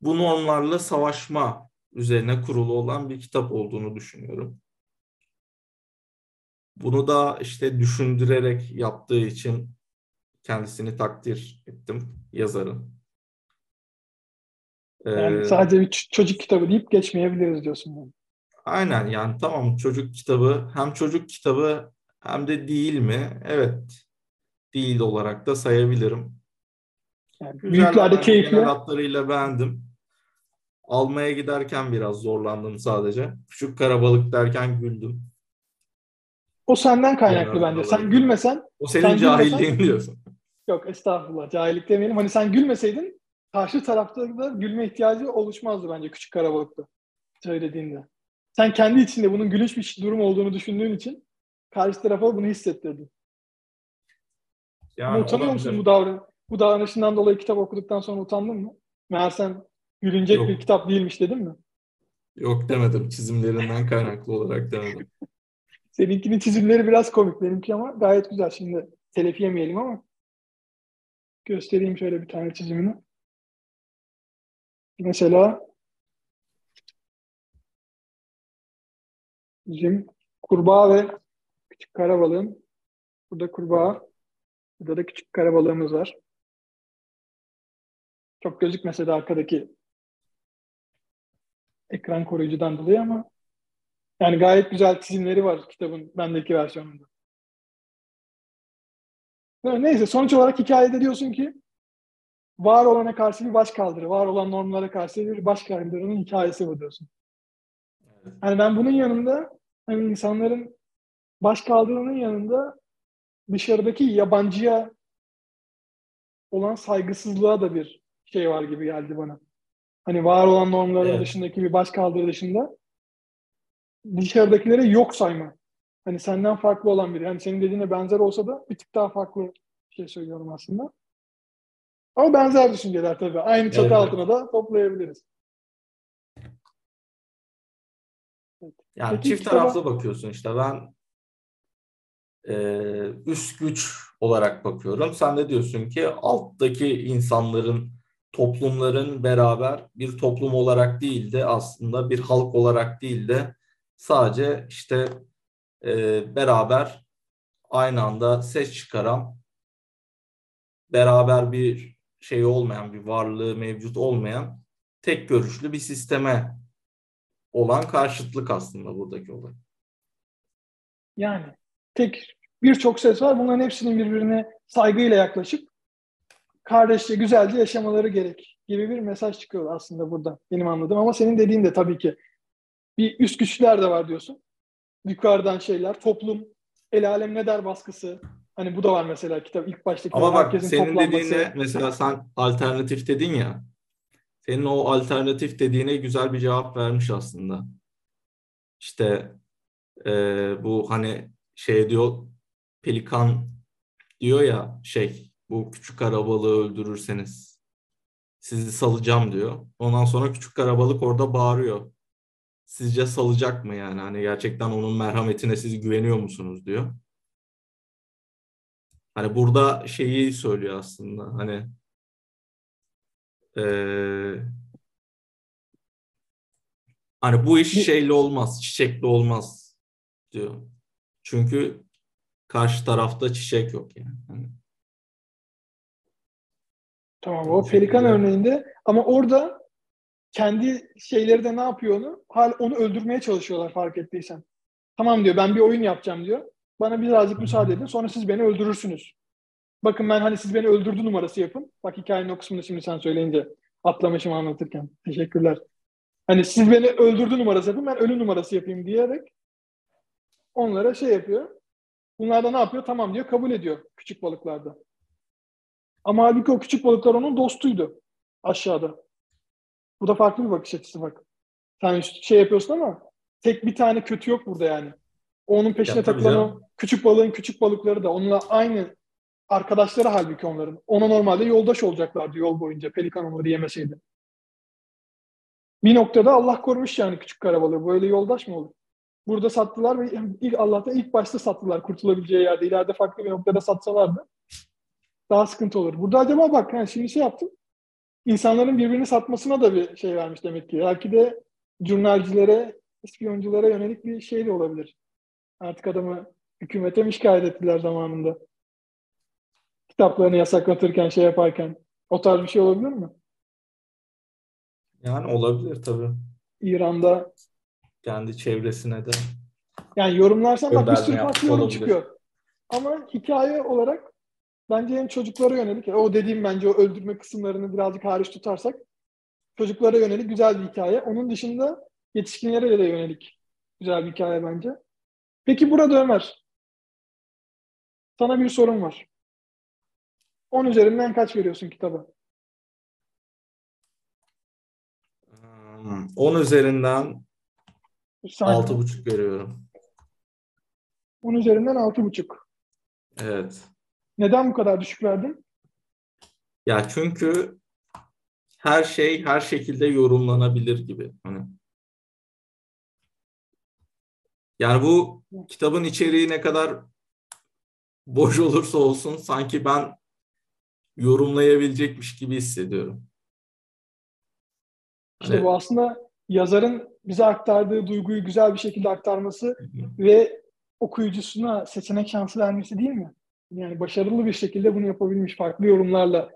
bu normlarla savaşma üzerine kurulu olan bir kitap olduğunu düşünüyorum. Bunu da işte düşündürerek yaptığı için kendisini takdir ettim yazarın. Yani ee, sadece bir çocuk kitabı deyip geçmeyebiliriz diyorsun. Yani. Aynen yani tamam çocuk kitabı hem çocuk kitabı hem de değil mi? Evet değil olarak da sayabilirim. Yani büyüklerde keyifli. Genel hatlarıyla beğendim. Almaya giderken biraz zorlandım sadece. Küçük karabalık derken güldüm. O senden kaynaklı genel bence. Sen gülmesen... O senin sen cahilliğin gülmesen, diyorsun. Yok estağfurullah cahillik demeyelim. Hani sen gülmeseydin karşı tarafta da gülme ihtiyacı oluşmazdı bence küçük karabalıkta söylediğinde. Sen kendi içinde bunun gülünç bir durum olduğunu düşündüğün için karşı tarafa bunu hissettirdin. Yani Ama utanıyor musun bu, davran bu davranışından dolayı kitap okuduktan sonra utandın mı? Meğersem gülünecek Yok. bir kitap değilmiş dedin mi? Yok demedim. Çizimlerinden kaynaklı olarak demedim. Seninkinin çizimleri biraz komik. Benimki ama gayet güzel. Şimdi telef yemeyelim ama göstereyim şöyle bir tane çizimini. Mesela bizim kurbağa ve küçük karabalığın burada kurbağa burada da küçük karabalığımız var. Çok gözükmese de arkadaki ekran koruyucudan dolayı ama yani gayet güzel çizimleri var kitabın bendeki versiyonunda. Neyse sonuç olarak hikayede diyorsun ki var olana karşı bir baş kaldırı, var olan normlara karşı bir baş kaldırının hikayesi bu diyorsun. Hani ben bunun yanında hani insanların baş kaldırının yanında dışarıdaki yabancıya olan saygısızlığa da bir şey var gibi geldi bana. Hani var olan normların evet. dışındaki bir baş kaldırı dışında dışarıdakileri yok sayma. Hani senden farklı olan biri. Hani senin dediğine benzer olsa da bir tık daha farklı bir şey söylüyorum aslında. Ama benzer düşünceler tabii. Aynı çatı evet. altına da toplayabiliriz. Yani Peki, çift kitaba... taraflı bakıyorsun işte. Ben e, üst güç olarak bakıyorum. Sen de diyorsun ki alttaki insanların, toplumların beraber bir toplum olarak değil de aslında bir halk olarak değil de sadece işte e, beraber aynı anda ses çıkaran beraber bir şey olmayan, bir varlığı mevcut olmayan tek görüşlü bir sisteme olan karşıtlık aslında buradaki olay. Yani tek birçok ses var. Bunların hepsinin birbirine saygıyla yaklaşıp kardeşçe, güzelce yaşamaları gerek gibi bir mesaj çıkıyor aslında burada. Benim anladığım ama senin dediğin de tabii ki bir üst güçler de var diyorsun. Yukarıdan şeyler, toplum, el alem ne der baskısı, Hani bu da var mesela kitap ilk baştaki Ama bak senin toplanması. dediğine mesela sen alternatif dedin ya. Senin o alternatif dediğine güzel bir cevap vermiş aslında. İşte e, bu hani şey diyor pelikan diyor ya şey bu küçük arabalığı öldürürseniz sizi salacağım diyor. Ondan sonra küçük karabalık orada bağırıyor. Sizce salacak mı yani? Hani gerçekten onun merhametine siz güveniyor musunuz diyor. Hani burada şeyi söylüyor aslında hani ee, hani bu iş şeyli olmaz, çiçekli olmaz diyor. Çünkü karşı tarafta çiçek yok yani. Hani. Tamam o pelikan örneğinde ama orada kendi şeyleri de ne yapıyor onu? Hal onu öldürmeye çalışıyorlar fark ettiysen. Tamam diyor ben bir oyun yapacağım diyor. Bana birazcık müsaade edin sonra siz beni öldürürsünüz. Bakın ben hani siz beni öldürdü numarası yapın. Bak hikayenin o kısmını şimdi sen söyleyince atlamışım anlatırken. Teşekkürler. Hani siz beni öldürdü numarası yapın ben ölü numarası yapayım diyerek onlara şey yapıyor. Bunlar da ne yapıyor? Tamam diyor kabul ediyor küçük balıklarda. Ama halbuki o küçük balıklar onun dostuydu aşağıda. Bu da farklı bir bakış açısı bak. Sen şey yapıyorsun ama tek bir tane kötü yok burada yani. Onun peşine ya, takılan o küçük balığın küçük balıkları da onunla aynı arkadaşları halbuki onların. Ona normalde yoldaş olacaklardı yol boyunca pelikan onları yemeseydi. Bir noktada Allah korumuş yani küçük karabalığı. Böyle yoldaş mı olur? Burada sattılar ve ilk Allah'tan ilk başta sattılar kurtulabileceği yerde. İleride farklı bir noktada satsalardı daha sıkıntı olur. Burada acaba bak yani şimdi şey yaptım. İnsanların birbirini satmasına da bir şey vermiş demek ki. Belki de jurnalcilere, ispiyonculara yönelik bir şey de olabilir. Artık adamı hükümete mi şikayet ettiler zamanında? Kitaplarını yasaklatırken, şey yaparken. O tarz bir şey olabilir mi? Yani olabilir tabii. İran'da kendi çevresine de yani yorumlarsan bak bir sürü farklı yorum çıkıyor. Ama hikaye olarak bence hem çocuklara yönelik, o dediğim bence o öldürme kısımlarını birazcık hariç tutarsak çocuklara yönelik güzel bir hikaye. Onun dışında yetişkinlere de yönelik güzel bir hikaye bence. Peki burada Ömer, sana bir sorun var. 10 üzerinden kaç veriyorsun kitaba? 10 hmm, üzerinden 6,5 veriyorum. 10 üzerinden 6,5. Evet. Neden bu kadar düşük verdin? Ya çünkü her şey her şekilde yorumlanabilir gibi. Hani yani bu kitabın içeriği ne kadar boş olursa olsun sanki ben yorumlayabilecekmiş gibi hissediyorum. İşte hani... bu aslında yazarın bize aktardığı duyguyu güzel bir şekilde aktarması ve okuyucusuna seçenek şansı vermesi değil mi? Yani başarılı bir şekilde bunu yapabilmiş farklı yorumlarla.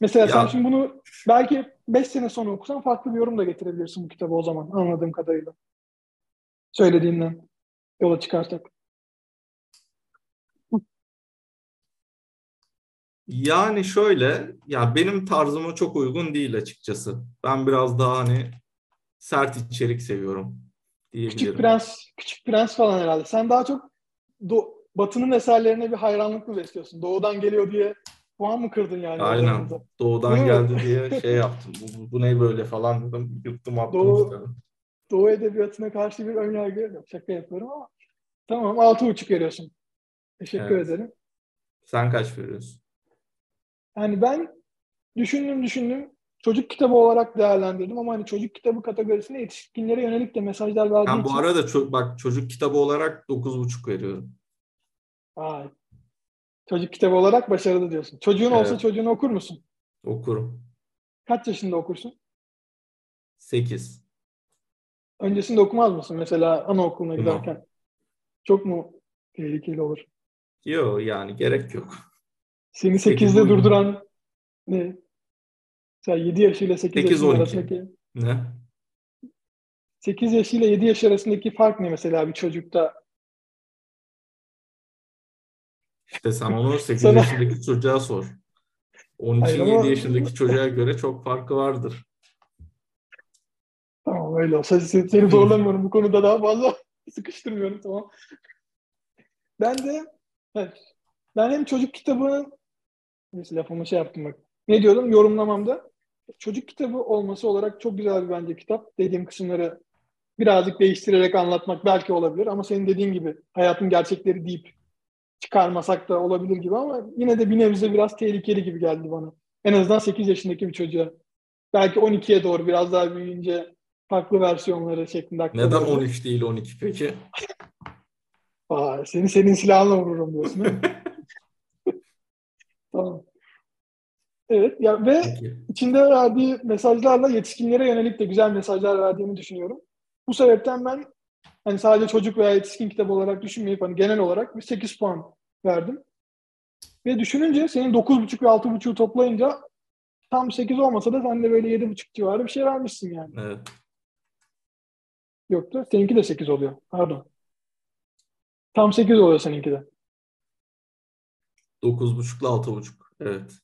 Mesela ya. sen şimdi bunu belki 5 sene sonra okusan farklı bir yorum da getirebilirsin bu kitabı o zaman anladığım kadarıyla. Söylediğinden yola çıkarsak. Yani şöyle, ya benim tarzıma çok uygun değil açıkçası. Ben biraz daha hani sert içerik seviyorum diyebilirim. Küçük Prens, Küçük Prens falan herhalde. Sen daha çok do, Batı'nın eserlerine bir hayranlık mı besliyorsun? Doğudan geliyor diye puan mı kırdın yani? Aynen. Doğudan Değil geldi mi? diye şey yaptım. Bu, bu ne böyle falan dedim. Yuttum attım Doğu, istedim. Doğu edebiyatına karşı bir önyargı yok. Şaka yapıyorum ama tamam altı buçuk veriyorsun. Teşekkür evet. ederim. Sen kaç veriyorsun? Yani ben düşündüm düşündüm. Çocuk kitabı olarak değerlendirdim ama hani çocuk kitabı kategorisine yetişkinlere yönelik de mesajlar verdiğim Ben bu arada ço- bak çocuk kitabı olarak dokuz buçuk veriyorum. Ay. Çocuk kitabı olarak başarılı diyorsun. Çocuğun evet. olsa çocuğunu okur musun? Okurum. Kaç yaşında okursun? Sekiz. Öncesinde okumaz mısın mesela anaokuluna giderken? No. Çok mu tehlikeli olur? Yok yani gerek yok. Seni 8'de durduran ne? Mesela 7 yaşıyla 8, 8 yaş arasındaki ne? 8 yaşıyla 7 yaş arasındaki fark ne mesela bir çocukta? İşte sen onu 8 Sana... yaşındaki çocuğa sor. Onun için Hayır, 7 ama... yaşındaki çocuğa göre çok farkı vardır. Tamam öyle olsa seni zorlamıyorum bu konuda daha fazla sıkıştırmıyorum tamam. Ben de evet, ben hem çocuk kitabı neyse lafımı şey yaptım bak. Ne diyordum yorumlamamda çocuk kitabı olması olarak çok güzel bir bence kitap. Dediğim kısımları birazcık değiştirerek anlatmak belki olabilir ama senin dediğin gibi hayatın gerçekleri deyip çıkarmasak da olabilir gibi ama yine de bir nebze biraz tehlikeli gibi geldi bana. En azından 8 yaşındaki bir çocuğa. Belki 12'ye doğru biraz daha büyüyünce farklı versiyonları şeklinde Neden 13 değil 12 peki? Aa, seni senin silahınla vururum diyorsun. tamam. Evet ya ve Peki. içinde verdiği mesajlarla yetişkinlere yönelik de güzel mesajlar verdiğini düşünüyorum. Bu sebepten ben hani sadece çocuk veya yetişkin kitabı olarak düşünmeyip hani genel olarak bir 8 puan verdim. Ve düşününce senin 9.5 ve 6.5'u toplayınca tam 8 olmasa da sen de böyle 7,5 civarı bir şey vermişsin yani. Evet. Yoktu. Seninki de 8 oluyor. Pardon. Tam 8 oluyor seninki de. 9.5 ile 6.5. Evet.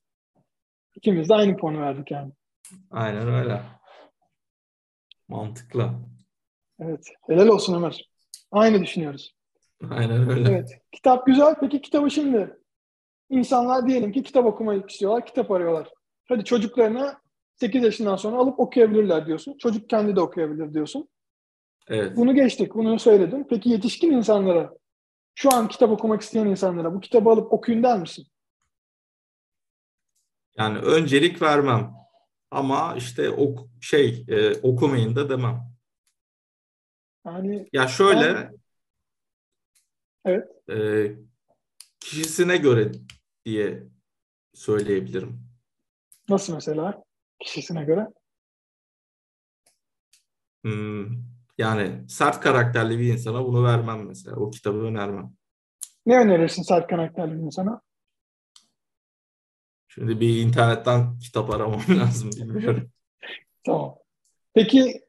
İkimiz de aynı puanı verdik yani. Aynen öyle. Mantıklı. Evet. Helal olsun Ömer. Aynı düşünüyoruz. Aynen öyle. Evet. Kitap güzel. Peki kitabı şimdi insanlar diyelim ki kitap okumayı istiyorlar. Kitap arıyorlar. Hadi çocuklarına 8 yaşından sonra alıp okuyabilirler diyorsun. Çocuk kendi de okuyabilir diyorsun. Evet. Bunu geçtik. Bunu söyledim. Peki yetişkin insanlara şu an kitap okumak isteyen insanlara bu kitabı alıp okuyun der misin? Yani öncelik vermem. Ama işte ok şey e, okumayın da demem. Yani Ya şöyle Ben- Evet. e, kişisine göre diye söyleyebilirim. nasıl mesela kişisine göre? Hmm, yani sert karakterli bir insana bunu vermem mesela. O kitabı önermem. Ne önerirsin sert karakterli bir insana? Şimdi bir internetten kitap aramam lazım bilmiyorum. Tamam. Peki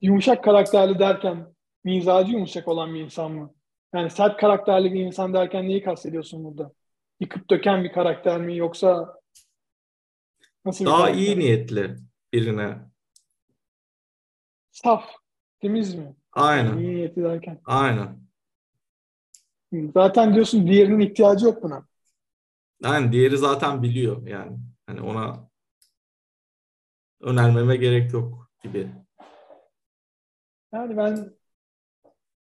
yumuşak karakterli derken mizacı yumuşak olan bir insan mı? Yani sert karakterli bir insan derken neyi kastediyorsun burada? Yıkıp döken bir karakter mi yoksa nasıl Daha karakter? iyi niyetli birine. Saf, temiz mi? Aynen. İyi niyetli derken. Aynen. Zaten diyorsun diğerinin ihtiyacı yok buna. Yani diğeri zaten biliyor yani. Hani ona önermeme gerek yok gibi. Yani ben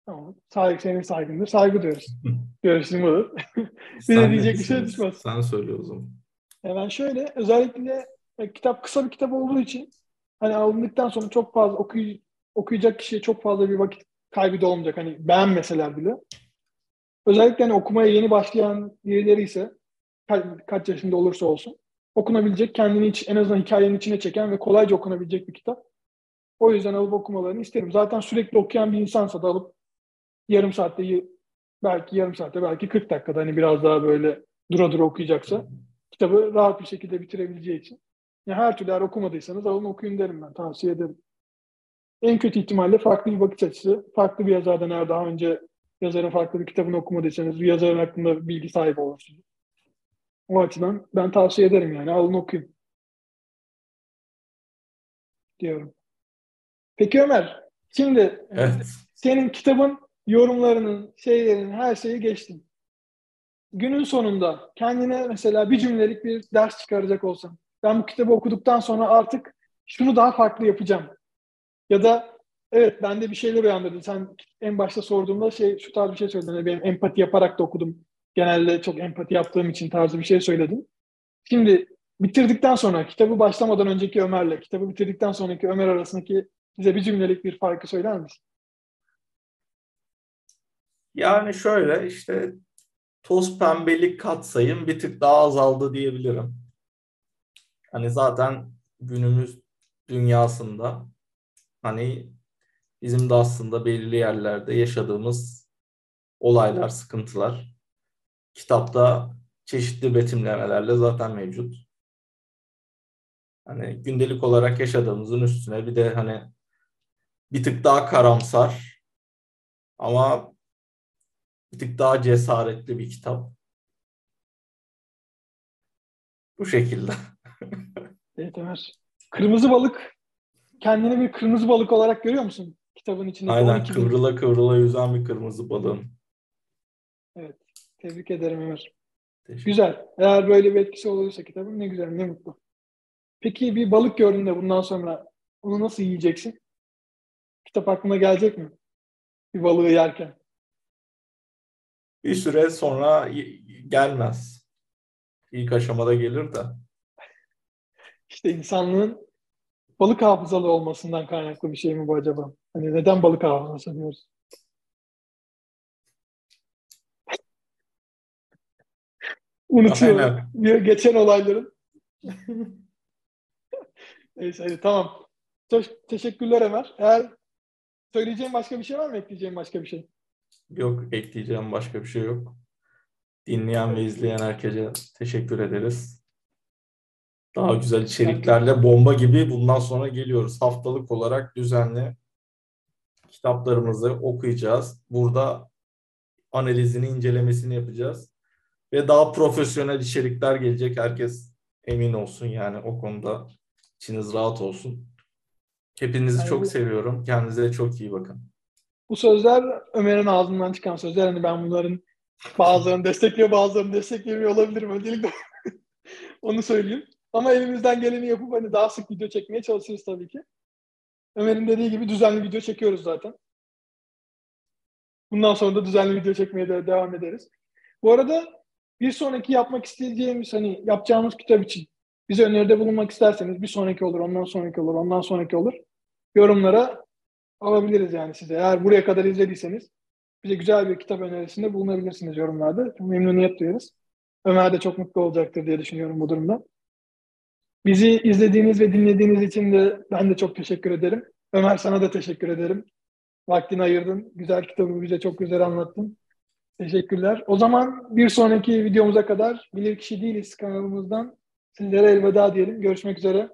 tamam, saygı senin saygındır. Saygı diyoruz. Görüşüm budur. Bir de diyecek bir şey düşmez. Sen söyle o zaman. Ya ben şöyle özellikle e, kitap kısa bir kitap olduğu için hani alındıktan sonra çok fazla okuy okuyacak kişiye çok fazla bir vakit kaybı da olmayacak. Hani beğenmeseler bile. Özellikle hani okumaya yeni başlayan birileri ise kaç, yaşında olursa olsun okunabilecek, kendini hiç, en azından hikayenin içine çeken ve kolayca okunabilecek bir kitap. O yüzden alıp okumalarını isterim. Zaten sürekli okuyan bir insansa da alıp yarım saatte belki yarım saatte belki 40 dakikada hani biraz daha böyle dura dura okuyacaksa kitabı rahat bir şekilde bitirebileceği için. Ya her türlü eğer okumadıysanız alın okuyun derim ben. Tavsiye ederim. En kötü ihtimalle farklı bir bakış açısı, farklı bir yazardan eğer daha önce yazarın farklı bir kitabını okumadıysanız yazarın hakkında bilgi sahibi olursunuz. O açıdan ben tavsiye ederim yani. Alın okuyun. Diyorum. Peki Ömer, şimdi Evet. senin kitabın yorumlarının, şeylerin, her şeyi geçtim. Günün sonunda kendine mesela bir cümlelik bir ders çıkaracak olsan, ben bu kitabı okuduktan sonra artık şunu daha farklı yapacağım. Ya da evet bende bir şeyler uyandırdı. Sen en başta sorduğumda şey şu tarz bir şey söyledin. Hani benim empati yaparak da okudum. Genelde çok empati yaptığım için tarzı bir şey söyledin. Şimdi bitirdikten sonra kitabı başlamadan önceki Ömer'le kitabı bitirdikten sonraki Ömer arasındaki bize bir cümlelik bir farkı söyler misin? Yani şöyle işte toz pembelik katsayım bir tık daha azaldı diyebilirim. Hani zaten günümüz dünyasında hani bizim de aslında belirli yerlerde yaşadığımız olaylar, sıkıntılar kitapta çeşitli betimlemelerle zaten mevcut. Hani gündelik olarak yaşadığımızın üstüne bir de hani bir tık daha karamsar ama bir tık daha cesaretli bir kitap. Bu şekilde. Evet Ömer. Kırmızı balık kendini bir kırmızı balık olarak görüyor musun? Kitabın içindeki Aynen 12 bin. kıvrıla kıvrıla yüzen bir kırmızı balığın. Tebrik ederim Ömer. Güzel. Eğer böyle bir etkisi olursa kitabın ne güzel, ne mutlu. Peki bir balık gördüğünde bundan sonra onu nasıl yiyeceksin? Kitap aklına gelecek mi? Bir balığı yerken. Bir süre sonra gelmez. İlk aşamada gelir de. İşte insanlığın balık hafızalı olmasından kaynaklı bir şey mi bu acaba? Hani neden balık hafızası diyoruz? Bir- Geçen olayların. Neyse hadi, tamam. Teşekkürler Ömer. Eğer söyleyeceğim başka bir şey var mı? Ekleyeceğim başka bir şey. Yok ekleyeceğim başka bir şey yok. Dinleyen ve izleyen herkese teşekkür ederiz. Daha güzel içeriklerle bomba gibi bundan sonra geliyoruz. Haftalık olarak düzenli kitaplarımızı okuyacağız. Burada analizini, incelemesini yapacağız. Ve daha profesyonel içerikler gelecek. Herkes emin olsun yani o konuda içiniz rahat olsun. Hepinizi yani çok bu, seviyorum. Kendinize çok iyi bakın. Bu sözler Ömer'in ağzından çıkan sözler. Hani ben bunların bazılarını destekliyor, bazılarını desteklemiyor olabilirim. Öncelikle onu söyleyeyim. Ama elimizden geleni yapıp hani daha sık video çekmeye çalışırız tabii ki. Ömer'in dediği gibi düzenli video çekiyoruz zaten. Bundan sonra da düzenli video çekmeye de devam ederiz. Bu arada bir sonraki yapmak isteyeceğimiz hani yapacağımız kitap için bize öneride bulunmak isterseniz bir sonraki olur, ondan sonraki olur, ondan sonraki olur. Yorumlara alabiliriz yani size. Eğer buraya kadar izlediyseniz bize güzel bir kitap önerisinde bulunabilirsiniz yorumlarda. Memnuniyet duyarız. Ömer de çok mutlu olacaktır diye düşünüyorum bu durumda. Bizi izlediğiniz ve dinlediğiniz için de ben de çok teşekkür ederim. Ömer sana da teşekkür ederim. Vaktini ayırdın. Güzel kitabı bize çok güzel anlattın. Teşekkürler. O zaman bir sonraki videomuza kadar Bilir Kişi Değiliz kanalımızdan sizlere elveda diyelim. Görüşmek üzere.